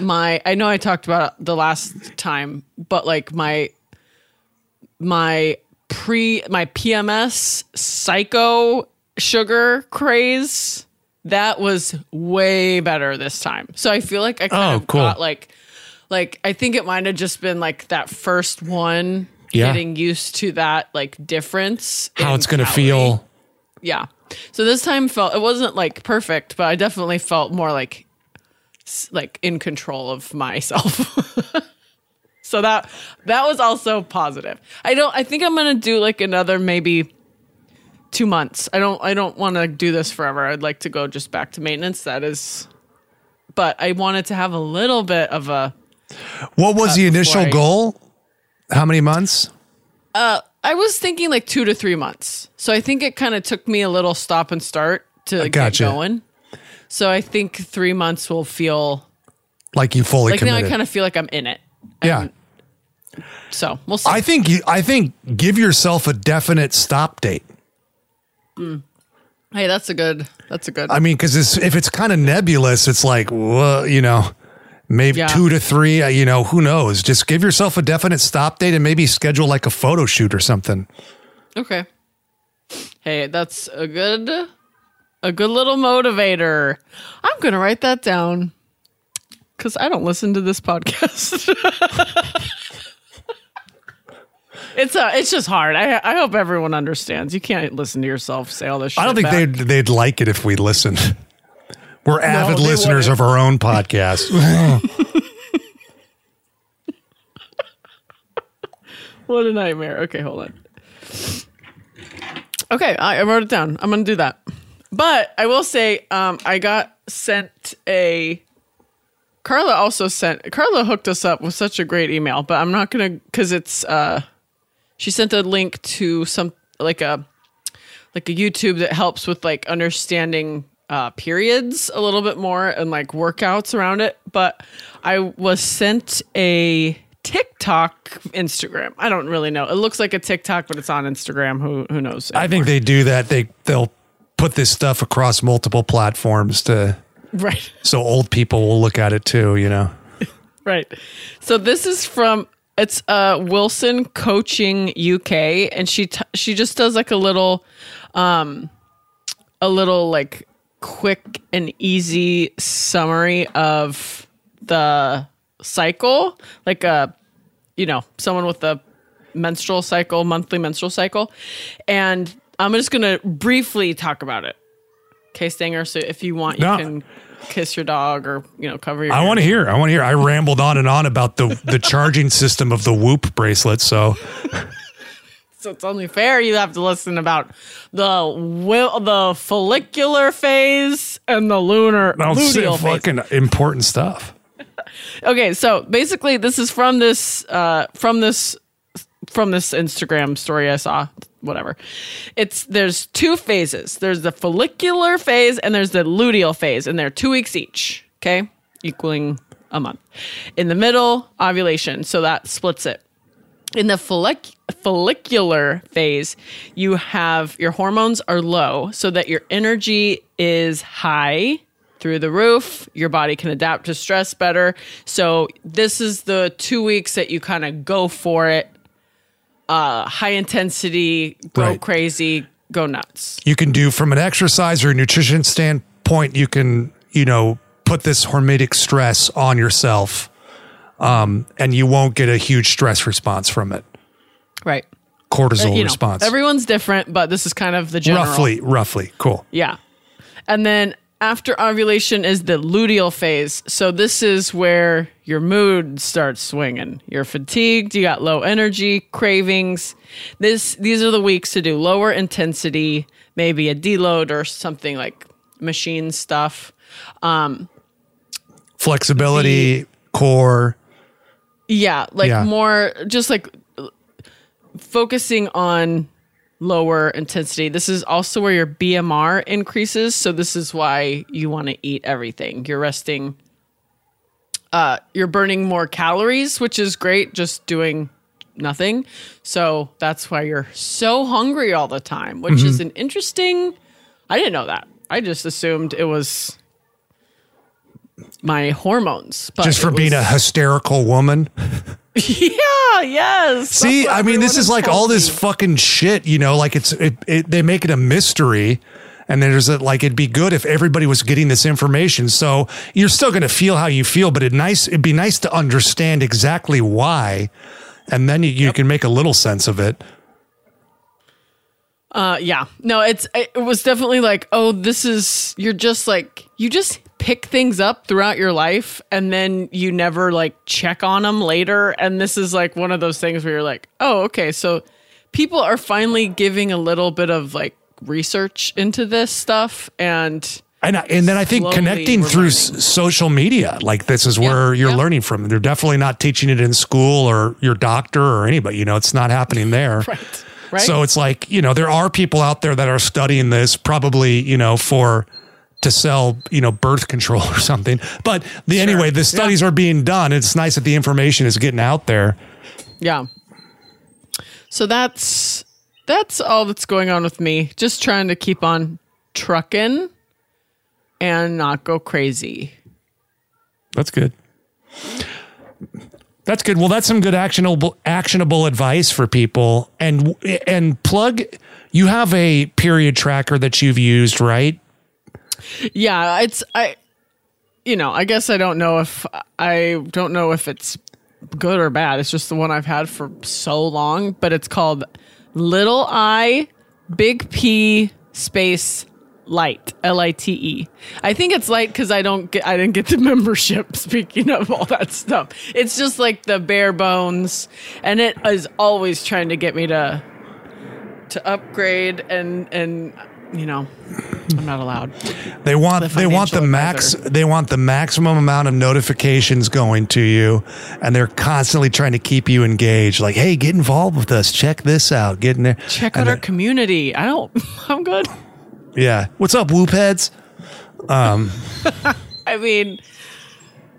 Speaker 2: my I know I talked about the last time, but like my my pre my PMS psycho sugar craze that was way better this time. So I feel like I kind
Speaker 3: Oh,
Speaker 2: of
Speaker 3: cool.
Speaker 2: got like like I think it might have just been like that first one
Speaker 3: Yeah.
Speaker 2: getting used to that like difference
Speaker 3: How it's going to feel.
Speaker 2: Yeah. So this time felt it wasn't like perfect, but I definitely felt more like like in control of myself. so that that was also positive. I don't I think I'm going to do like another maybe 2 months. I don't I don't want to do this forever. I'd like to go just back to maintenance. That is but I wanted to have a little bit of a
Speaker 3: What was the initial
Speaker 2: I-
Speaker 3: goal? How many months?
Speaker 2: Uh, I was thinking like 2 to 3 months. So I think it kind of took me a little stop and start to
Speaker 3: gotcha.
Speaker 2: get going. So I think 3 months will feel
Speaker 3: Like you fully
Speaker 2: like now? I kind of feel like I'm in it.
Speaker 3: yeah.
Speaker 2: So we'll see.
Speaker 3: I think you, I think give yourself a definite stop date. Mm.
Speaker 2: hey, that's a good. That's a good.
Speaker 3: I mean, because if it's kind of nebulous, it's like, well, you know, maybe
Speaker 2: Yeah.
Speaker 3: two to three. Uh, you know, who knows? Just give yourself a definite stop date and maybe schedule like a photo shoot or something.
Speaker 2: Okay. Hey, that's a good a good little motivator. I'm going to write that down cuz I don't listen to this podcast. it's uh, it's just hard. I I hope everyone understands. You can't listen to yourself say all this shit.
Speaker 3: I don't think
Speaker 2: back.
Speaker 3: they'd they'd like it if we listened. We're avid
Speaker 2: they
Speaker 3: listeners
Speaker 2: wouldn't.
Speaker 3: of our own podcast.
Speaker 2: What a nightmare. Okay, hold on. Okay, I, I wrote it down. I'm gonna do that. But I will say, um, I got sent a. Carla also sent. Carla hooked us up with such a great email, but I'm not gonna because it's. uh She sent a link to some like a like a YouTube that helps with like understanding uh, periods a little bit more and like workouts around it. But I was sent a TikTok Instagram. I don't really know. It looks like a TikTok, but it's on Instagram. Who who knows?
Speaker 3: I think they do that. They they'll put this stuff across multiple platforms to
Speaker 2: right,
Speaker 3: so old people will look at it too. You know.
Speaker 2: right. So this is from it's uh Wilson Coaching UK, and she t- she just does like a little, um, a little like quick and easy summary of the cycle, like a you know someone with a menstrual cycle, monthly menstrual cycle, and I'm just gonna briefly talk about it. Okay, Stanger. So if you want, you
Speaker 3: No.
Speaker 2: can kiss your dog or you know cover your.
Speaker 3: I want to hear. I want to hear. I rambled on and on about the the charging system of the Whoop bracelet. So
Speaker 2: So it's only fair you have to listen about the will, the follicular phase and the lunar
Speaker 3: I'll
Speaker 2: luteal phase.
Speaker 3: fucking important stuff.
Speaker 2: Okay, so basically, this is from this uh, from this from this Instagram story I saw. Whatever, it's there's two phases. There's the follicular phase and there's the luteal phase, and they're two weeks each. Okay, equaling a month. In the middle, ovulation. So that splits it. In the follic- follicular phase, you have your hormones are low so that your energy is high through the roof. Your body can adapt to stress better. So, this is the two weeks that you kind of go for it. Uh, high intensity, go
Speaker 3: Right.
Speaker 2: crazy, go nuts.
Speaker 3: You can do from an exercise or nutrition standpoint. You can you know put this hormetic stress on yourself, um, and you won't get a huge stress response from it.
Speaker 2: Right.
Speaker 3: Cortisol
Speaker 2: You know,
Speaker 3: response.
Speaker 2: everyone's different, but this is kind of the general.
Speaker 3: roughly, roughly. Cool.
Speaker 2: Yeah. And then after ovulation is the luteal phase. So this is where your mood starts swinging. You're fatigued, you got low energy, cravings. This these are the weeks to do lower intensity, maybe a deload or something like machine stuff. Um
Speaker 3: Flexibility, core.
Speaker 2: Yeah, like
Speaker 3: Yeah.
Speaker 2: more just like focusing on lower intensity. This is also where your BMR increases, so this is why you want to eat everything. You're resting uh you're burning more calories, which is great just doing nothing. So that's why you're so hungry all the time, which
Speaker 3: Mm-hmm.
Speaker 2: is an interesting I didn't know that. I just assumed it was my hormones.
Speaker 3: Just for being
Speaker 2: was-
Speaker 3: a hysterical woman.
Speaker 2: Yeah, yes.
Speaker 3: See, I mean, this is like all this
Speaker 2: me.
Speaker 3: fucking shit, you know, like it's, it, it, they make it a mystery. And there's a, like, it'd be good if everybody was getting this information. So you're still going to feel how you feel, but it nice, it'd be nice to understand exactly why. And then you, you can make a little sense of it.
Speaker 2: Uh, yeah. No, it's it was definitely like, oh, this is you're just like you just pick things up throughout your life and then you never like check on them later and this is like one of those things where you're like, "Oh, okay, so people are finally giving a little bit of like research into this stuff and
Speaker 3: And, and then I think connecting through s- social media, like this is where you're
Speaker 2: yeah.
Speaker 3: learning from. They're definitely not teaching it in school or your doctor or anybody, you know, it's not happening there.
Speaker 2: right. Right?
Speaker 3: So it's like, you know, there are people out there that are studying this probably, you know, for to sell, you know, birth control or something. But the anyway, the studies are being done. It's nice that the information is getting out there.
Speaker 2: Yeah. So that's that's all that's going on with me. Just trying to keep on trucking and not go crazy.
Speaker 3: That's good. That's good. Well, that's some good actionable actionable advice for people. And and plug, you have a period tracker that you've used, right?
Speaker 2: Yeah, it's I you know, I guess I don't know if I don't know if it's good or bad. It's just the one I've had for so long, but it's called Little I Big P space light L I T E. I think it's light because I don't get I didn't get the membership. Speaking of all that stuff, it's just like the bare bones, and it is always trying to get me to to upgrade and and you know I'm not allowed.
Speaker 3: They want
Speaker 2: The
Speaker 3: they want the
Speaker 2: financial
Speaker 3: max they want the maximum amount of notifications going to you and they're constantly trying to keep you engaged like hey get involved with us check this out get in there
Speaker 2: Check
Speaker 3: And
Speaker 2: out our community. I don't. I'm good.
Speaker 3: yeah what's up whoop heads um,
Speaker 2: I mean,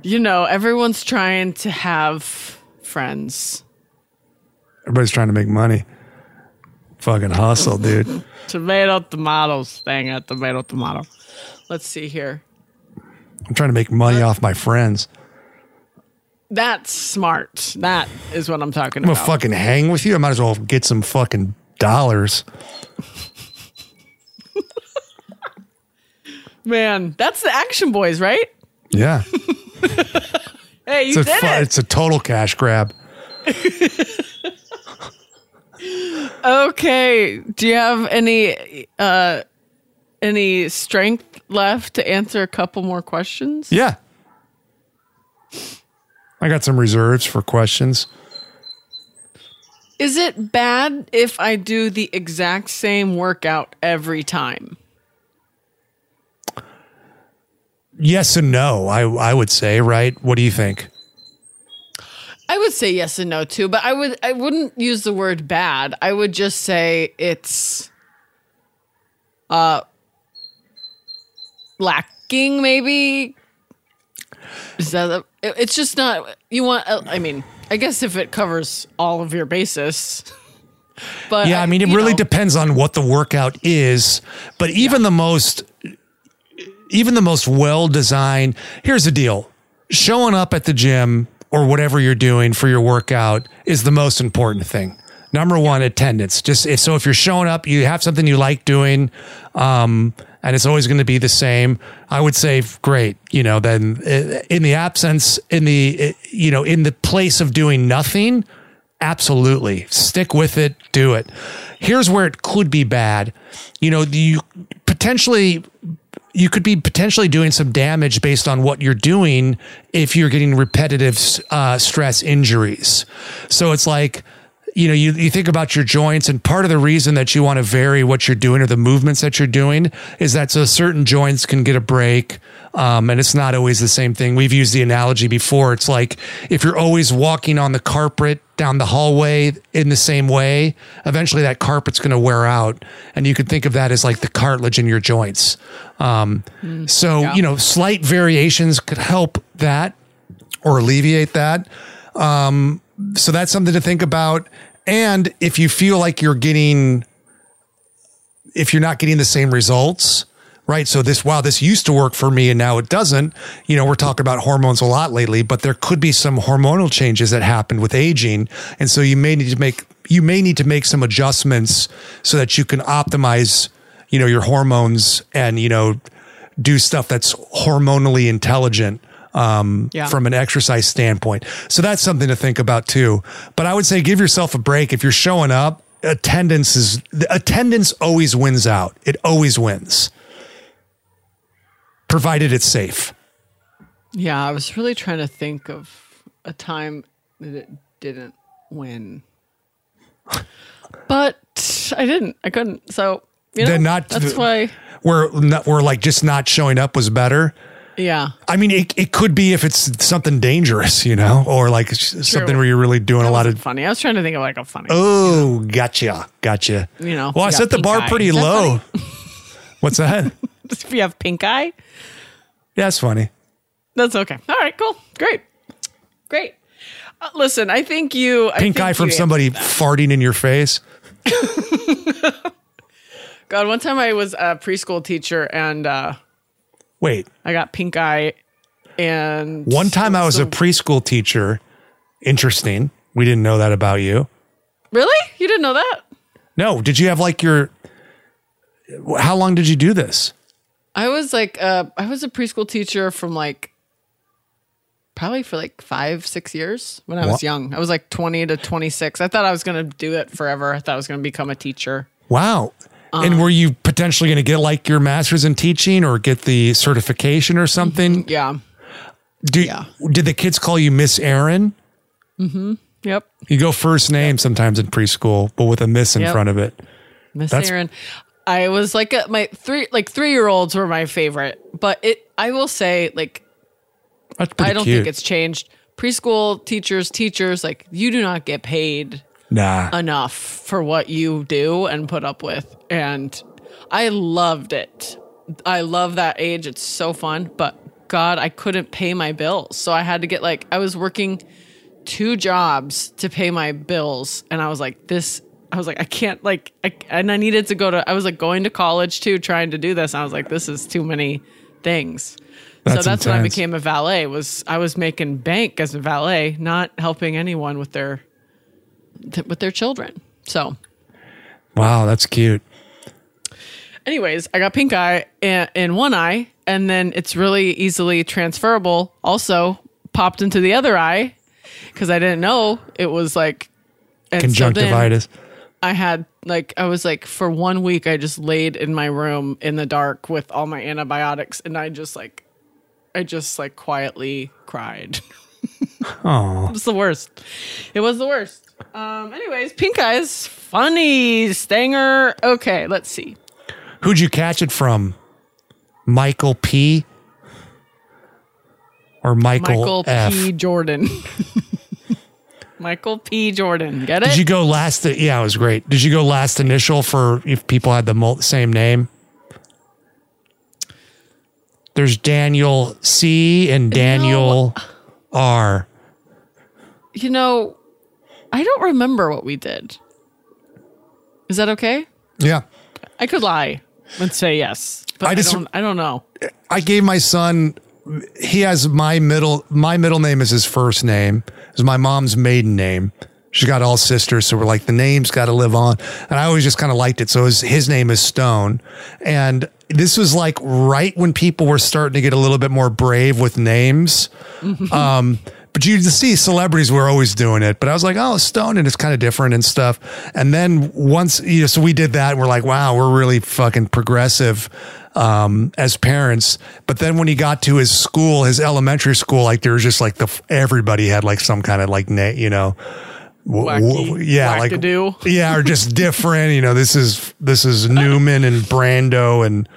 Speaker 2: you know, everyone's trying to have friends.
Speaker 3: everybody's trying to make money fucking hustle dude
Speaker 2: Tomato, tomatoes. Dang it, tomato, tomato. Let's see here.
Speaker 3: I'm trying to make money off my friends
Speaker 2: That's smart. That is what I'm talking
Speaker 3: I'm gonna
Speaker 2: about.
Speaker 3: fucking hang with you I might as well get some fucking dollars
Speaker 2: Man, that's the Action Boys, right?
Speaker 3: yeah
Speaker 2: Hey, you
Speaker 3: it's a
Speaker 2: did
Speaker 3: fu-
Speaker 2: it.
Speaker 3: it's a total cash grab
Speaker 2: Okay. Do you have any uh any strength left to answer a couple more questions?
Speaker 3: yeah I got some reserves for questions
Speaker 2: Is it bad if I do the exact same workout every time?
Speaker 3: yes and no i i would say right what do you think
Speaker 2: I would say yes and no too, but I would I wouldn't use the word bad. I would just say it's uh lacking maybe. Is that a, it's just not you want uh, I mean, I guess if it covers all of your bases. But
Speaker 3: yeah i mean it really
Speaker 2: know,
Speaker 3: depends on what the workout is but even the most even the most well designed here's the deal showing up at the gym or whatever you're doing for your workout is the most important thing. Number one attendance. Just if, so if you're showing up you have something you like doing um and it's always going to be the same i would say great you know then uh, in the absence in the uh, you know in the place of doing nothing absolutely. Stick with it do it. Here's where it could be bad. You know you potentially you could be potentially doing some damage based on what you're doing if you're getting repetitive uh, stress injuries. So it's like, you know, you, you think about your joints, and part of the reason that you want to vary what you're doing or the movements that you're doing is that so certain joints can get a break. Um, and it's not always the same thing. We've used the analogy before. It's like if you're always walking on the carpet down the hallway in the same way, eventually that carpet's going to wear out. And you could think of that as like the cartilage in your joints. Um, so, you know, slight variations could help that or alleviate that. Um, so that's something to think about. And if you feel like you're getting, if you're not getting the same results, right? So this, wow, this used to work for me and now it doesn't. You know, we're talking about hormones a lot lately, but there could be some hormonal changes that happen with aging. And so you may need to make, you may need to make some adjustments so that you can optimize, you know, your hormones and, you know, do stuff that's hormonally intelligent um,
Speaker 2: Yeah.
Speaker 3: from an exercise standpoint. So that's something to think about too. But I would say give yourself a break. If you're showing up, attendance is the attendance always wins out. It always wins. Provided it's safe.
Speaker 2: Yeah, I was really trying to think of a time that it didn't win. But I didn't. I couldn't. So, you know,
Speaker 3: not-
Speaker 2: that's why
Speaker 3: Where not, where like just not showing up was better.
Speaker 2: Yeah.
Speaker 3: I mean, it, it could be if it's something dangerous, you know, or like s- something where you're really doing a lot of.
Speaker 2: funny. I was trying to think of like a funny.
Speaker 3: Oh, gotcha, gotcha.
Speaker 2: You know,
Speaker 3: well, I
Speaker 2: you
Speaker 3: set the bar
Speaker 2: eye.
Speaker 3: pretty low. What's that?
Speaker 2: if you have pink eye,
Speaker 3: Yeah, it's funny.
Speaker 2: that's okay. All right, cool. Great. Great. Uh, listen, I think you I
Speaker 3: Pink
Speaker 2: think
Speaker 3: eye from
Speaker 2: you
Speaker 3: somebody farting in your face.
Speaker 2: God, one time I was a preschool teacher and uh,
Speaker 3: Wait,
Speaker 2: I got pink eye And
Speaker 3: One time I was a preschool teacher. Interesting. We didn't know that about you.
Speaker 2: really? You didn't know that?
Speaker 3: No, did you have like your How long did you do this?
Speaker 2: I was like, uh, I was a preschool teacher from like probably for like five, six years when I was young. I was like 20 to 26. I thought I was going to do it forever. I thought I was going to become a teacher.
Speaker 3: Wow.
Speaker 2: Um,
Speaker 3: and were you potentially going to get like your master's in teaching or get the certification or something?
Speaker 2: Yeah.
Speaker 3: Do,
Speaker 2: yeah.
Speaker 3: Did the kids call you Miss Erin?
Speaker 2: Yep.
Speaker 3: You go first name sometimes in preschool, but with a miss in
Speaker 2: Yep.
Speaker 3: front of it.
Speaker 2: Miss
Speaker 3: That's-
Speaker 2: Erin. I was like a, my three like three year olds were my favorite, but it I will say like I don't
Speaker 3: cute.
Speaker 2: think it's changed. Preschool teachers, teachers like you do not get paid
Speaker 3: nah.
Speaker 2: enough for what you do and put up with, and I loved it. I love that age. It's so fun, but God, I couldn't pay my bills, so I had to get like I was working two jobs to pay my bills, and I was like this. I was like, I can't like, I, and I needed to go to. I was like going to college too, trying to do this. And I was like, this is too many things. so
Speaker 3: That's
Speaker 2: that's when I became a valet. Was I was making bank as a valet, not helping anyone with their th- with their children. So,
Speaker 3: wow, that's cute.
Speaker 2: anyways, I got pink eye in, in one eye, and then it's really easily transferable. Also, popped into the other eye because I didn't know it was like and so
Speaker 3: Conjunctivitis.
Speaker 2: I had like I was like for one week I just laid in my room in the dark with all my antibiotics, and I just like I just like quietly cried.
Speaker 3: oh,
Speaker 2: It was the worst. It was the worst. Um. Anyways, pink eyes, funny Stanger. Okay, let's see.
Speaker 3: who'd you catch it from? Michael P. Or Michael,
Speaker 2: Michael
Speaker 3: F.
Speaker 2: P. Jordan. Michael P. Jordan. Get it?
Speaker 3: Did you go last? Yeah, it was great. Did you go last initial for if people had the same name? There's Daniel C and Daniel R.
Speaker 2: you know, I don't remember what we did. Is that okay?
Speaker 3: Yeah.
Speaker 2: I could lie and say yes, but
Speaker 3: I
Speaker 2: I,
Speaker 3: just-
Speaker 2: don't. I don't know.
Speaker 3: I gave my son he has my middle my middle name is his first name. Is my mom's maiden name. She's got all sisters, so we're like the name's got to live on. And I always just kind of liked it. So his, his name is Stone, and this was like right when people were starting to get a little bit more brave with names. um, but you see celebrities were always doing it. But I was like, oh, Stone, and it's kind of different and stuff. And then once you know, so we did that, and we're like, wow, we're really fucking progressive um, as parents. But then when he got to his school, his elementary school, like there was just like the everybody had like some kind of like you know.
Speaker 2: Wacky-
Speaker 3: yeah, like
Speaker 2: wackadoo.
Speaker 3: yeah, or just different. You know, this is this is Newman and Brando and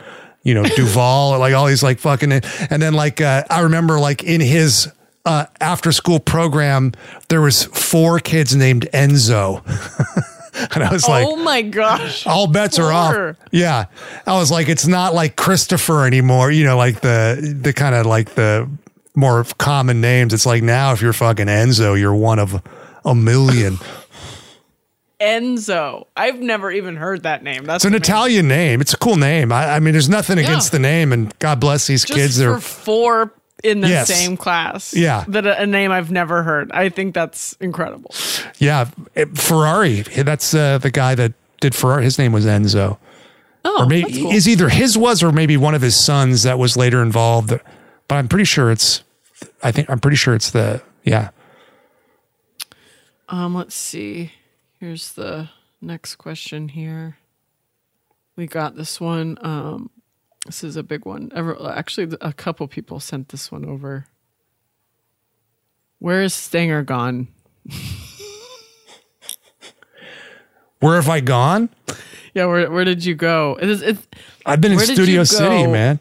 Speaker 3: you know Duvall, like all these like fucking. And then like uh, I remember like in his uh, after school program, there was four kids named Enzo, and I was like,
Speaker 2: oh my gosh!
Speaker 3: all bets are off. Yeah. I was like, it's not like Christopher anymore, you know, like the the kind of like the more common names. It's like now if you're fucking Enzo, you're one of a million.
Speaker 2: Enzo. I've never even heard that name. That's
Speaker 3: It's an
Speaker 2: amazing.
Speaker 3: Italian name. It's a cool name. I, I mean, there's nothing against the name, and God bless these
Speaker 2: Just
Speaker 3: kids. They're
Speaker 2: four in the
Speaker 3: Yes.
Speaker 2: same class.
Speaker 3: Yeah.
Speaker 2: that a, a name I've never heard. I think that's incredible.
Speaker 3: yeah, Ferrari. That's uh, the guy that did Ferrari. His name was Enzo.
Speaker 2: Oh,
Speaker 3: or maybe
Speaker 2: that's cool.
Speaker 3: is either his was or maybe one of his sons that was later involved. But I'm pretty sure it's. I think I'm pretty sure it's the yeah.
Speaker 2: Um, let's see. Here's the next question here. We got this one. Um, this is a big one. Ever, actually, a couple people sent this one over. Where is Stanger gone?
Speaker 3: Where have I gone?
Speaker 2: Yeah, where where did you go? It is, it,
Speaker 3: I've been in Studio City, man.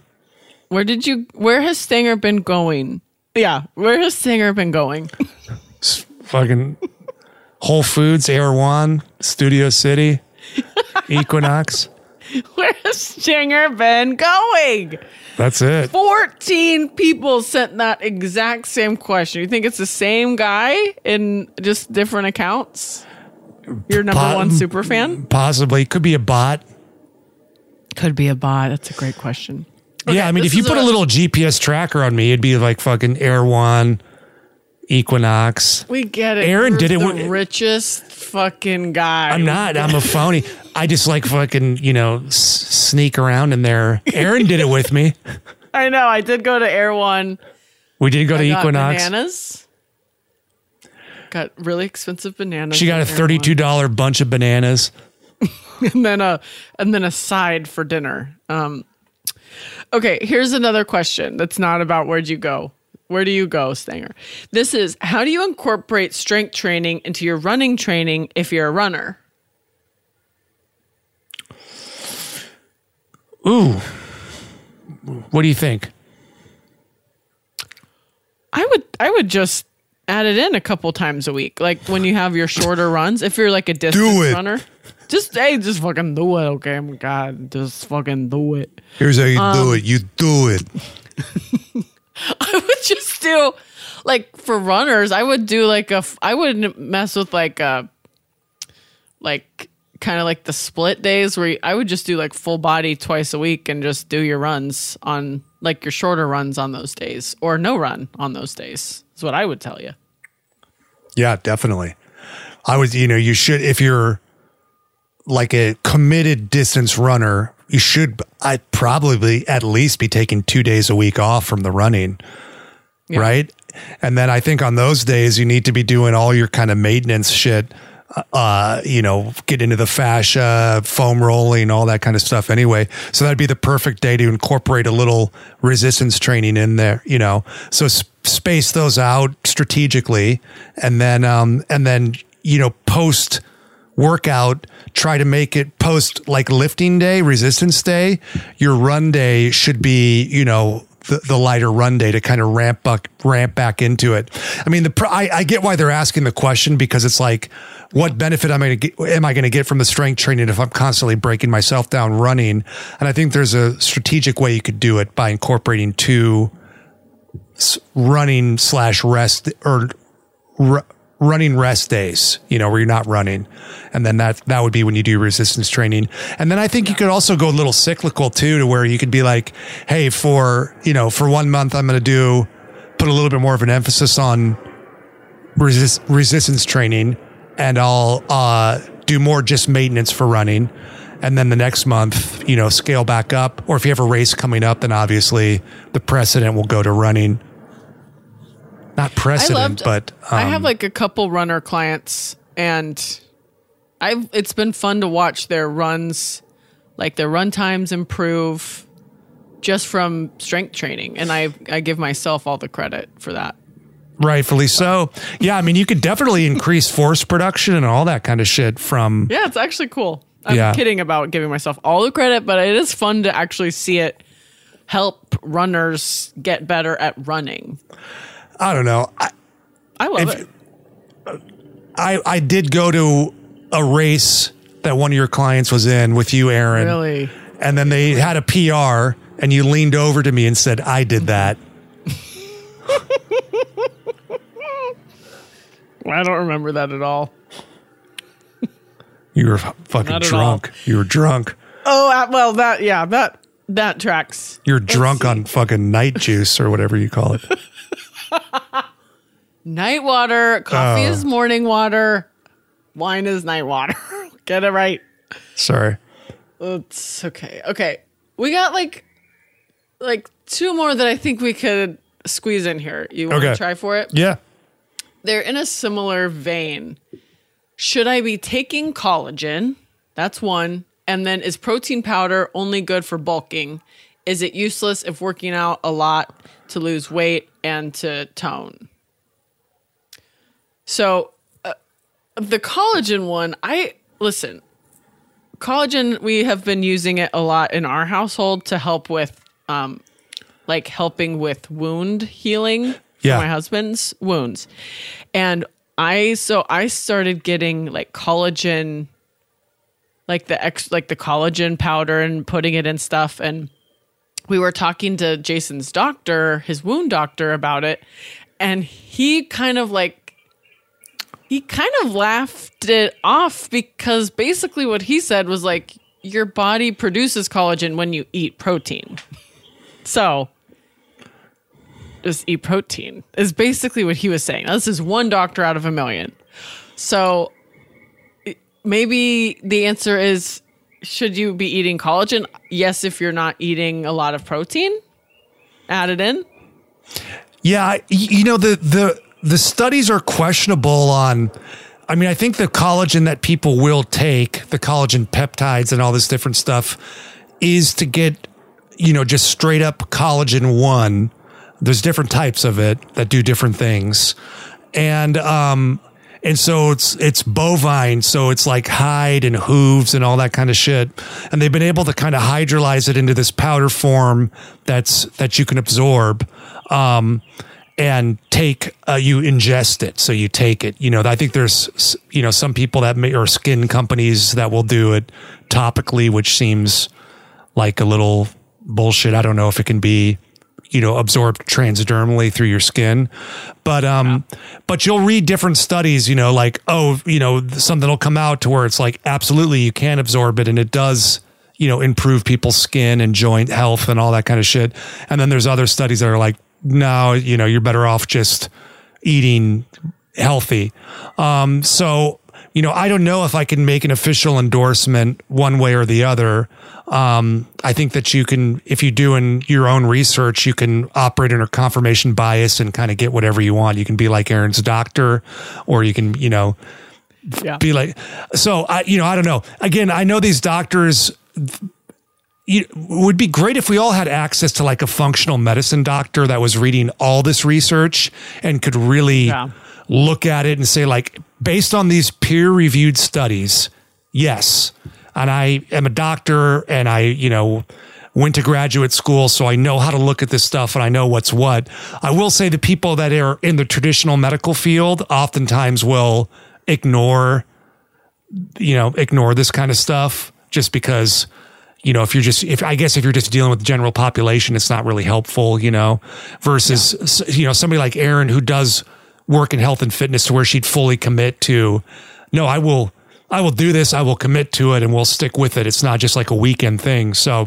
Speaker 2: where did you? Where has Stanger been going? Yeah, where has Stanger been going?
Speaker 3: Fucking Whole Foods, Erewhon, Studio City, Equinox.
Speaker 2: Where Stinger Stanger been going?
Speaker 3: That's it.
Speaker 2: 14 people sent that exact same question. You think it's the same guy in just different accounts? Your number
Speaker 3: Po-
Speaker 2: one super fan?
Speaker 3: Possibly could be a bot.
Speaker 2: Could be a bot. That's a great question.
Speaker 3: yeah, I mean, if you
Speaker 2: is
Speaker 3: put a, little GPS tracker on me, it'd be like fucking Erewhon, Equinox.
Speaker 2: We get it.
Speaker 3: Erin
Speaker 2: You're
Speaker 3: did it with
Speaker 2: The
Speaker 3: when-
Speaker 2: richest fucking guy.
Speaker 3: I'm not. I'm a phony. I just like fucking, you know, s- sneak around in there. Erin did it with me.
Speaker 2: I know. I did go to Erewhon.
Speaker 3: We did go to
Speaker 2: I got
Speaker 3: Equinox.
Speaker 2: bananas. Got really expensive bananas.
Speaker 3: She got a
Speaker 2: at Erewhon.
Speaker 3: thirty-two dollar bunch of bananas.
Speaker 2: and then a and then a side for dinner. Um, okay, here's another question that's not about where'd you go. Where do you go, Stanger? This is how do you incorporate strength training into your running training if you're a runner?
Speaker 3: Ooh, what do you think?
Speaker 2: I would I would just add it in a couple times a week, like when you have your shorter runs. If you're like a distance
Speaker 3: it.
Speaker 2: runner, just hey, just fucking do it, okay? My God, just fucking do it.
Speaker 3: Here's how you
Speaker 2: Um,
Speaker 3: do it. You do it.
Speaker 2: I would just do like for runners, I would do like a. I wouldn't mess with like a like kind of like the split days where you, I would just do like full body twice a week and just do your runs on like your shorter runs on those days or no run on those days. Is what I would tell you.
Speaker 3: Yeah, definitely. I was, you know, you should if you're like a committed distance runner, you should I probably at least be taking 2 days a week off from the running.
Speaker 2: Yeah.
Speaker 3: Right? And then I think on those days you need to be doing all your kind of maintenance shit uh, you know, get into the fascia, foam rolling, all that kind of stuff anyway. So that'd be the perfect day to incorporate a little resistance training in there, you know. So s- space those out strategically and then um and then you know, post workout, try to make it post like lifting day, resistance day. Your run day should be, you know, the, the lighter run day to kind of ramp back, ramp back into it. I mean, the I, I get why they're asking the question because it's like, what benefit am I going to get? Am I going to get from the strength training if I'm constantly breaking myself down running? And I think there's a strategic way you could do it by incorporating two running slash rest or running rest days, you know, where you're not running. And then that, that would be when you do resistance training. And then I think you could also go a little cyclical too, to where you could be like, Hey, for, you know, for one month, I'm going to do, put a little bit more of an emphasis on resist, resistance training and I'll, uh, do more just maintenance for running. And then the next month, you know, scale back up. Or if you have a race coming up, then obviously the precedent will go to running. Not precedent,
Speaker 2: loved,
Speaker 3: but
Speaker 2: I have
Speaker 3: um,
Speaker 2: like a couple runner clients, and I've it's been fun to watch their runs, like their run times improve, just from strength training, and I I give myself all the credit for that.
Speaker 3: Rightfully so. Yeah, I mean, you could definitely increase force production and all that kind of shit from.
Speaker 2: Yeah, it's actually cool. I'm
Speaker 3: Yeah.
Speaker 2: kidding about giving myself all the credit, but it is fun to actually see it help runners get better at running.
Speaker 3: I don't know. I,
Speaker 2: I love
Speaker 3: If-
Speaker 2: it.
Speaker 3: I I did go to a race that one of your clients was in with you, Erin.
Speaker 2: Really.
Speaker 3: And then they had a PR, and you leaned over to me and said, "I did that."
Speaker 2: I don't remember that at all.
Speaker 3: You were fucking drunk. You were drunk.
Speaker 2: Oh, uh, well, that yeah, that that tracks.
Speaker 3: You're drunk on fucking night juice or whatever you call it.
Speaker 2: Night water, coffee
Speaker 3: Oh.
Speaker 2: is morning water, wine is night water. Get it right.
Speaker 3: Sorry.
Speaker 2: It's okay. Okay. We got like like two more that I think we could squeeze in here. You want to try for it?
Speaker 3: Yeah.
Speaker 2: They're in a similar vein. Should I be taking collagen? That's one. And then is protein powder only good for bulking? Is it useless if working out a lot to lose weight and to tone? So, uh, the collagen one, I listen. Collagen, we have been using it a lot in our household to help with, um, like helping with wound healing for
Speaker 3: Yeah.
Speaker 2: my husband's wounds. And I so I started getting like collagen like the ex like the collagen powder and putting it in stuff and we were talking to Jason's doctor, his wound doctor about it, and he kind of like he kind of laughed it off because basically what he said was like your body produces collagen when you eat protein. So just eat protein is basically what he was saying. Now, this is one doctor out of a million. So maybe the answer is should you be eating collagen? Yes, if you're not eating a lot of protein, add it in.
Speaker 3: Yeah, you know the the the studies are questionable on. I mean, I think the collagen that people will take, the collagen peptides and all this different stuff, is to get you know just straight up collagen one. There's different types of it that do different things, and um and so it's it's bovine, so it's like hide and hooves and all that kind of shit. And they've been able to kind of hydrolyze it into this powder form that's that you can absorb. Um, and take uh, you ingest it so you take it you know i think there's you know some people that may or skin companies that will do it topically which seems like a little bullshit i don't know if it can be you know absorbed transdermally through your skin. But um but you'll read different studies you know like oh you know something will come out to where it's like absolutely you can absorb it and it does you know improve people's skin and joint health and all that kind of shit. And then there's other studies that are like no you know you're better off just eating healthy. Um so you know i don't know if i can make an official endorsement one way or the other um i think that you can if you do in your own research you can operate under confirmation bias and kind of get whatever you want you can be like erin's doctor or you can you know
Speaker 2: Yeah.
Speaker 3: be like so i you know i don't know again i know these doctors it would be great if we all had access to like a functional medicine doctor that was reading all this research and could really
Speaker 2: Yeah.
Speaker 3: Look at it and say like based on these peer reviewed studies yes. And i am a doctor and i you know went to graduate school so i know how to look at this stuff and i know what's what. I will say the people that are in the traditional medical field oftentimes will ignore you know ignore this kind of stuff just because you know if you're just if i guess if you're just dealing with the general population it's not really helpful you know versus s- you know somebody like Erin who does work in health and fitness to where she'd fully commit to no i will i will do this i will commit to it and we'll stick with it it's not just like a weekend thing so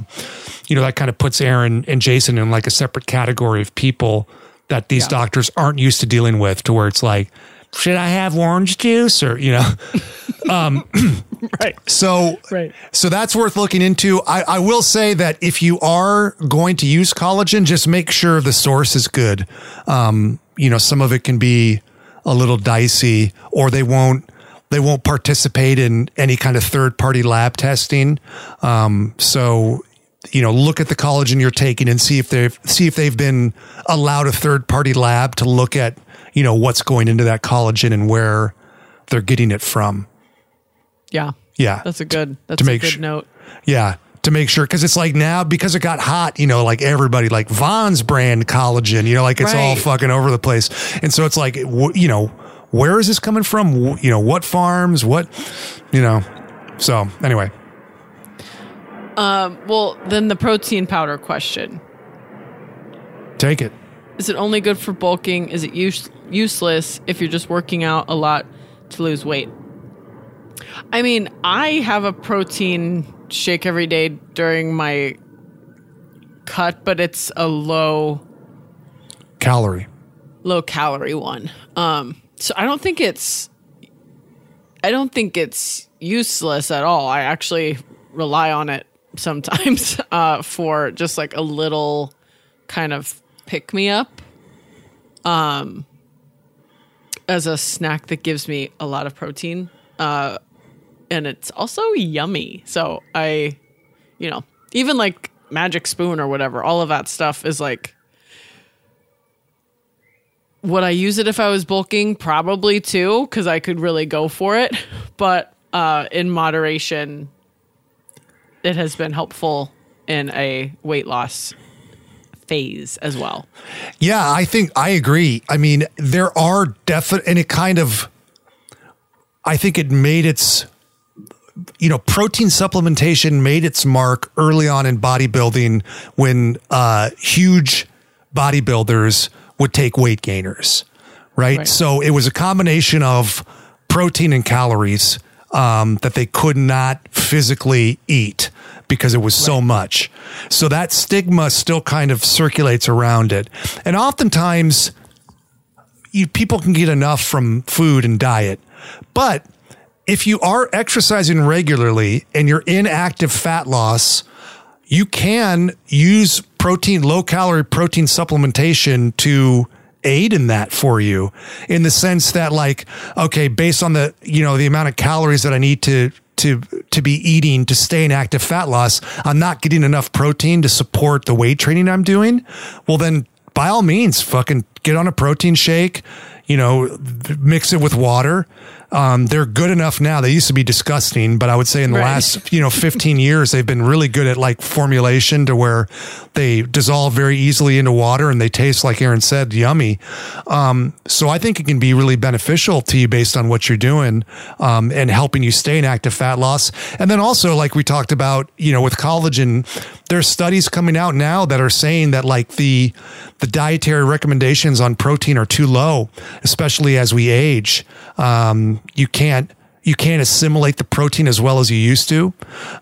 Speaker 3: you know that kind of puts Erin and Jason in like a separate category of people that these doctors aren't used to dealing with to where it's like should i have orange juice or you know
Speaker 2: Right.
Speaker 3: so,
Speaker 2: Right.
Speaker 3: so that's worth looking into. I, I will say that if you are going to use collagen, just make sure the source is good. Um, you know, some of it can be a little dicey, or they won't they won't participate in any kind of third party lab testing. Um, so, you know, look at the collagen you're taking and see if they've see if they've been allowed a third party lab to look at you know what's going into that collagen and where they're getting it from.
Speaker 2: Yeah.
Speaker 3: Yeah.
Speaker 2: That's a good that's
Speaker 3: To
Speaker 2: a
Speaker 3: make
Speaker 2: good
Speaker 3: su-
Speaker 2: note.
Speaker 3: Yeah, to make sure because it's like now because it got hot, you know, like everybody like Vaughn's brand collagen, you know, like it's all fucking over the place, and so it's like you know, where is this coming from? You know, what farms? What, you know? So anyway, um,
Speaker 2: Well, then the protein powder question.
Speaker 3: take it.
Speaker 2: Is it only good for bulking? Is it use- useless if you're just working out a lot to lose weight? I mean, I have a protein shake every day during my cut, but it's a low
Speaker 3: Calorie.
Speaker 2: low calorie one. Um, so I don't think it's I don't think it's useless at all. I actually rely on it sometimes uh, for just like a little kind of pick me up. Um, as a snack that gives me a lot of protein. Uh, and it's also yummy. So I, you know, even like Magic Spoon or whatever, all of that stuff is like would I use it if I was bulking? Probably too, because I could really go for it. But uh, in moderation, it has been helpful in a weight loss phase as well.
Speaker 3: Yeah, I think I agree. I mean, there are definite, and it kind of, I think it made its, you know, protein supplementation made its mark early on in bodybuilding when uh, huge bodybuilders would take weight gainers, right?
Speaker 2: Right.
Speaker 3: So it was a combination of protein and calories um, that they could not physically eat because it was so much. So that stigma still kind of circulates around it. And oftentimes, you, people can get enough from food and diet. But if you are exercising regularly and you're in active fat loss, you can use protein, low calorie protein supplementation to aid in that for you in the sense that like, okay, based on the, you know, the amount of calories that I need to, to, to be eating to stay in active fat loss, I'm not getting enough protein to support the weight training I'm doing. Well, then by all means, fucking get on a protein shake, you know, mix it with water um, they're good enough now. They used to be disgusting, but I would say in the right. last, you know, 15 years, they've been really good at like formulation to where they dissolve very easily into water and they taste, like Erin said, yummy. Um, so I think it can be really beneficial to you based on what you're doing um, and helping you stay in active fat loss. And then also, like we talked about, you know, with collagen, there's studies coming out now that are saying that like the the dietary recommendations on protein are too low, especially as we age. Um, you can't you can't assimilate the protein as well as you used to,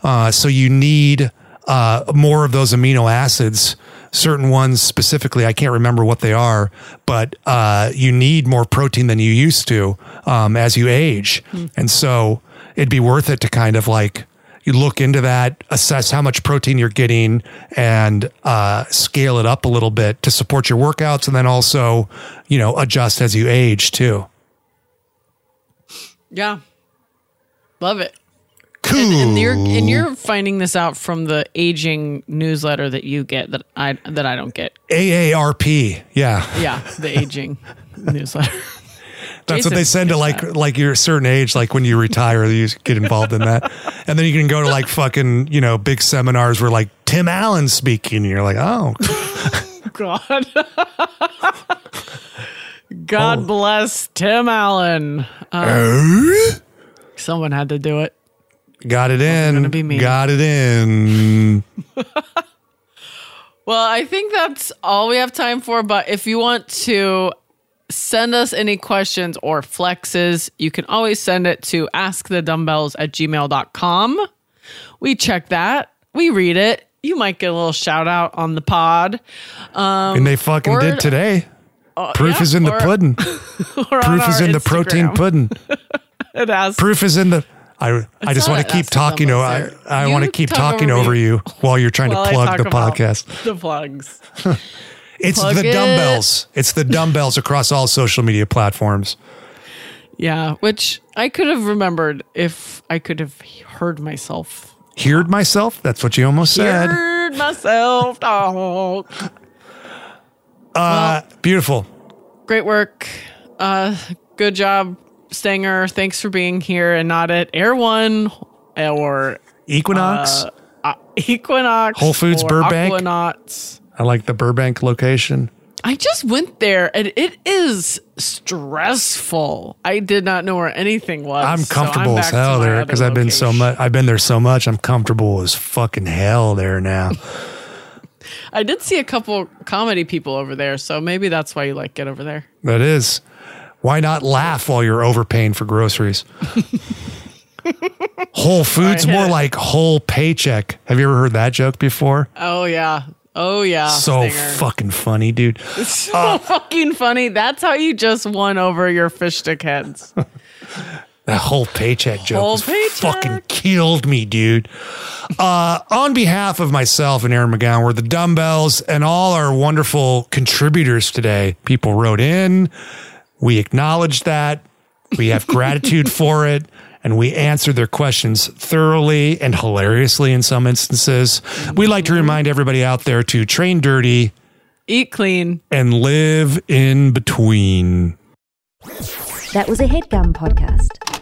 Speaker 3: uh, so you need uh, more of those amino acids. Certain ones specifically, I can't remember what they are, but uh, you need more protein than you used to um, as you age, mm. and so it'd be worth it to kind of like you look into that, assess how much protein you're getting, and uh, scale it up a little bit to support your workouts, and then also, you know, adjust as you age too.
Speaker 2: Yeah, love it.
Speaker 3: Cool.
Speaker 2: And, and, you're and you're finding this out from the aging newsletter that you get that I that I don't get.
Speaker 3: AARP, yeah,
Speaker 2: yeah, the aging newsletter.
Speaker 3: That's Jason what they send to like that. like you're certain age, like when you retire, you get involved in that, and then you can go to like fucking you know big seminars where like Tim Allen speaking, and you're like, oh,
Speaker 2: God, God oh. bless Tim Allen. Uh, someone had to do it.
Speaker 3: Got it in. Gonna Be me. Got it in.
Speaker 2: well, I think that's all we have time for. But if you want to send us any questions or flexes, you can always send it to askthedumbbells at gmail.com. We check that, we read it. You might get a little shout out on the pod.
Speaker 3: Um, and they fucking or, did today. Uh, Proof yeah, is in the or, pudding. Proof is in Instagram. the protein pudding.
Speaker 2: it has.
Speaker 3: Proof is in the. I, I just want to keep talking. I, I want to keep talking over, over you while you're trying to plug the podcast.
Speaker 2: The plugs.
Speaker 3: It's Plug the dumbbells. It. It's the dumbbells across all social media platforms.
Speaker 2: Yeah, which I could have remembered if I could have heard myself.
Speaker 3: Heard myself? That's what you almost said.
Speaker 2: Heard myself talk.
Speaker 3: Uh, well, beautiful.
Speaker 2: Great work. Uh, good job, Stanger. Thanks for being here and not at Erewhon or
Speaker 3: Equinox.
Speaker 2: Uh, uh, Equinox.
Speaker 3: Whole Foods Burbank.
Speaker 2: Aquanauts.
Speaker 3: I like the Burbank location.
Speaker 2: I just went there and it is stressful. I did not know where anything was.
Speaker 3: I'm comfortable so I'm as hell there because I've been so much. I've been there so much. I'm comfortable as fucking hell there now.
Speaker 2: I did see a couple comedy people over there, so maybe that's why you like get over there.
Speaker 3: That is. Why not laugh while you're overpaying for groceries? whole Foods, right, more like whole paycheck. Have you ever heard that joke before?
Speaker 2: Oh yeah, Oh yeah,
Speaker 3: so Stanger. fucking funny, dude.
Speaker 2: It's so uh, fucking funny. That's how you just won over your fish stick heads.
Speaker 3: that whole paycheck joke
Speaker 2: whole paycheck.
Speaker 3: fucking killed me, dude. Uh, on behalf of myself and Erin McGowan, we're the dumbbells and all our wonderful contributors today. People wrote in. We acknowledge that. We have gratitude for it and we answer their questions thoroughly and hilariously in some instances. We like to remind everybody out there to train dirty,
Speaker 2: eat clean,
Speaker 3: and live in between.
Speaker 1: That was a headgum podcast.